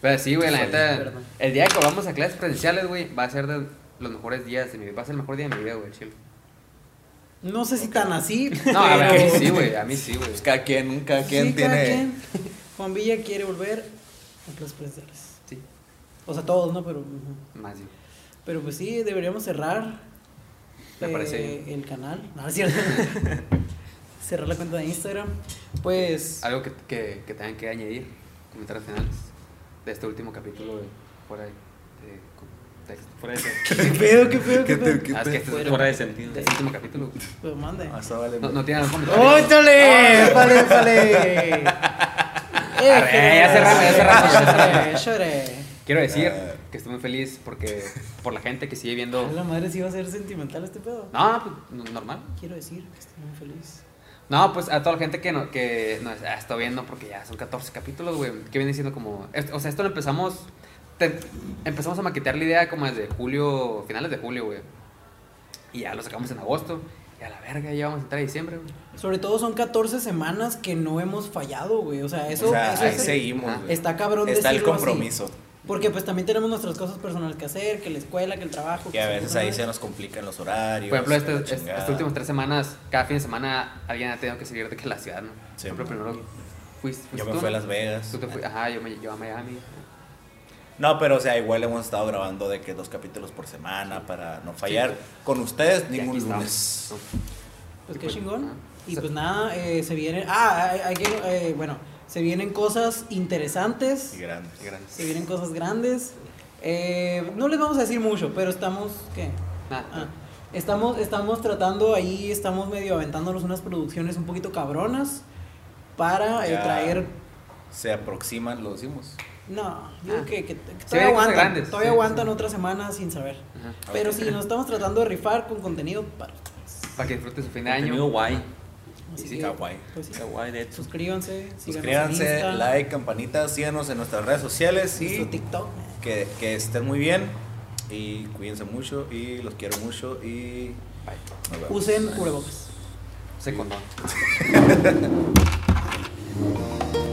Pero sí, güey, la neta. El día que volvamos a clases presenciales, güey, va a ser de los mejores días de mi vida. Va a ser el mejor día de mi vida, güey, chill. No sé si tan así. No, a ver, a pero- mí sí, güey. A mí sí, güey. Pues cada quien, cada quien Sí, tiene. cada quien. Juan Villa quiere volver a clases presenciales. Sí, O sea, todos, ¿no? Pero, más yo. pero pues sí, deberíamos cerrar Me parece eh, el canal. No, no es cierto. cerrar la cuenta de Instagram. Pues. Algo que, que, que tengan que añadir, comentarios finales de este último capítulo de fuera de, de contexto. Fuera de, ¿Qué pedo, qué pedo, qué ¿Qué te- pedo? qué Ah, es que este es, fuera de sentido. de este último capítulo. Pues mande. Ah, está vale. No, no tienen algún comentario. ¡Óchale! ¡Eh, Arre, ya cerramos, ya cerramos, cerramos. Llore. Quiero decir Ah. que estoy muy feliz porque por la gente que sigue viendo. La madre sí va a ser sentimental este pedo. No, pues no- normal. Quiero decir que estoy muy feliz. No, pues a toda la gente que, no, que nos estado viendo, porque ya son 14 capítulos, güey, que viene siendo como... esto- o sea, esto lo empezamos... te- empezamos a maquetear la idea como desde julio, finales de julio, güey. Y ya lo sacamos en agosto. Y a la verga, ya vamos a entrar a diciembre, güey. Sobre todo son 14 semanas que no hemos fallado, güey. O sea, eso, o sea, eso ahí es- seguimos. Está cabrón Está el así. Porque pues también tenemos nuestras cosas personales que hacer, que la escuela, que el trabajo. Que a veces ahí se nos complican los horarios. Por ejemplo, este- este- estas últimas tres semanas, cada fin de semana alguien ha tenido que salir de que la ciudad, ¿no? Sí. Por ejemplo, primero fuiste, Yo fuiste me tú, fui a. Las Vegas. Tú te fui- ajá, yo me yo a Miami. No, pero o sea, igual hemos estado grabando de que dos capítulos por semana para no fallar con ustedes ningún lunes. Pues qué pues, chingón. Y pues nada, eh, se vienen. Ah, hay, hay que- eh, bueno, se vienen cosas interesantes. Y grandes. Se vienen cosas grandes. Eh, no les vamos a decir mucho, pero estamos. ¿Qué? Ah, estamos, estamos tratando ahí, estamos medio aventándonos unas producciones un poquito cabronas para eh, traer. Se aproximan, lo decimos. No, yo creo Ah. que, que- que vienen todavía aguantan. grandes, todavía sí, aguantan sí. otra semana sin saber. Ajá. Pero sí, nos estamos tratando de rifar con contenido para. Para que disfruten su fin de Contenido año. guay. Así Sí, sí, que, kawaii. pues sí. De hecho. Suscríbanse, en Suscríbanse, like, campanita, síganos en nuestras redes sociales nuestro y TikTok. que, que estén muy bien. Y cuídense mucho y los quiero mucho y Bye. Usen cubrebocas. Se condón.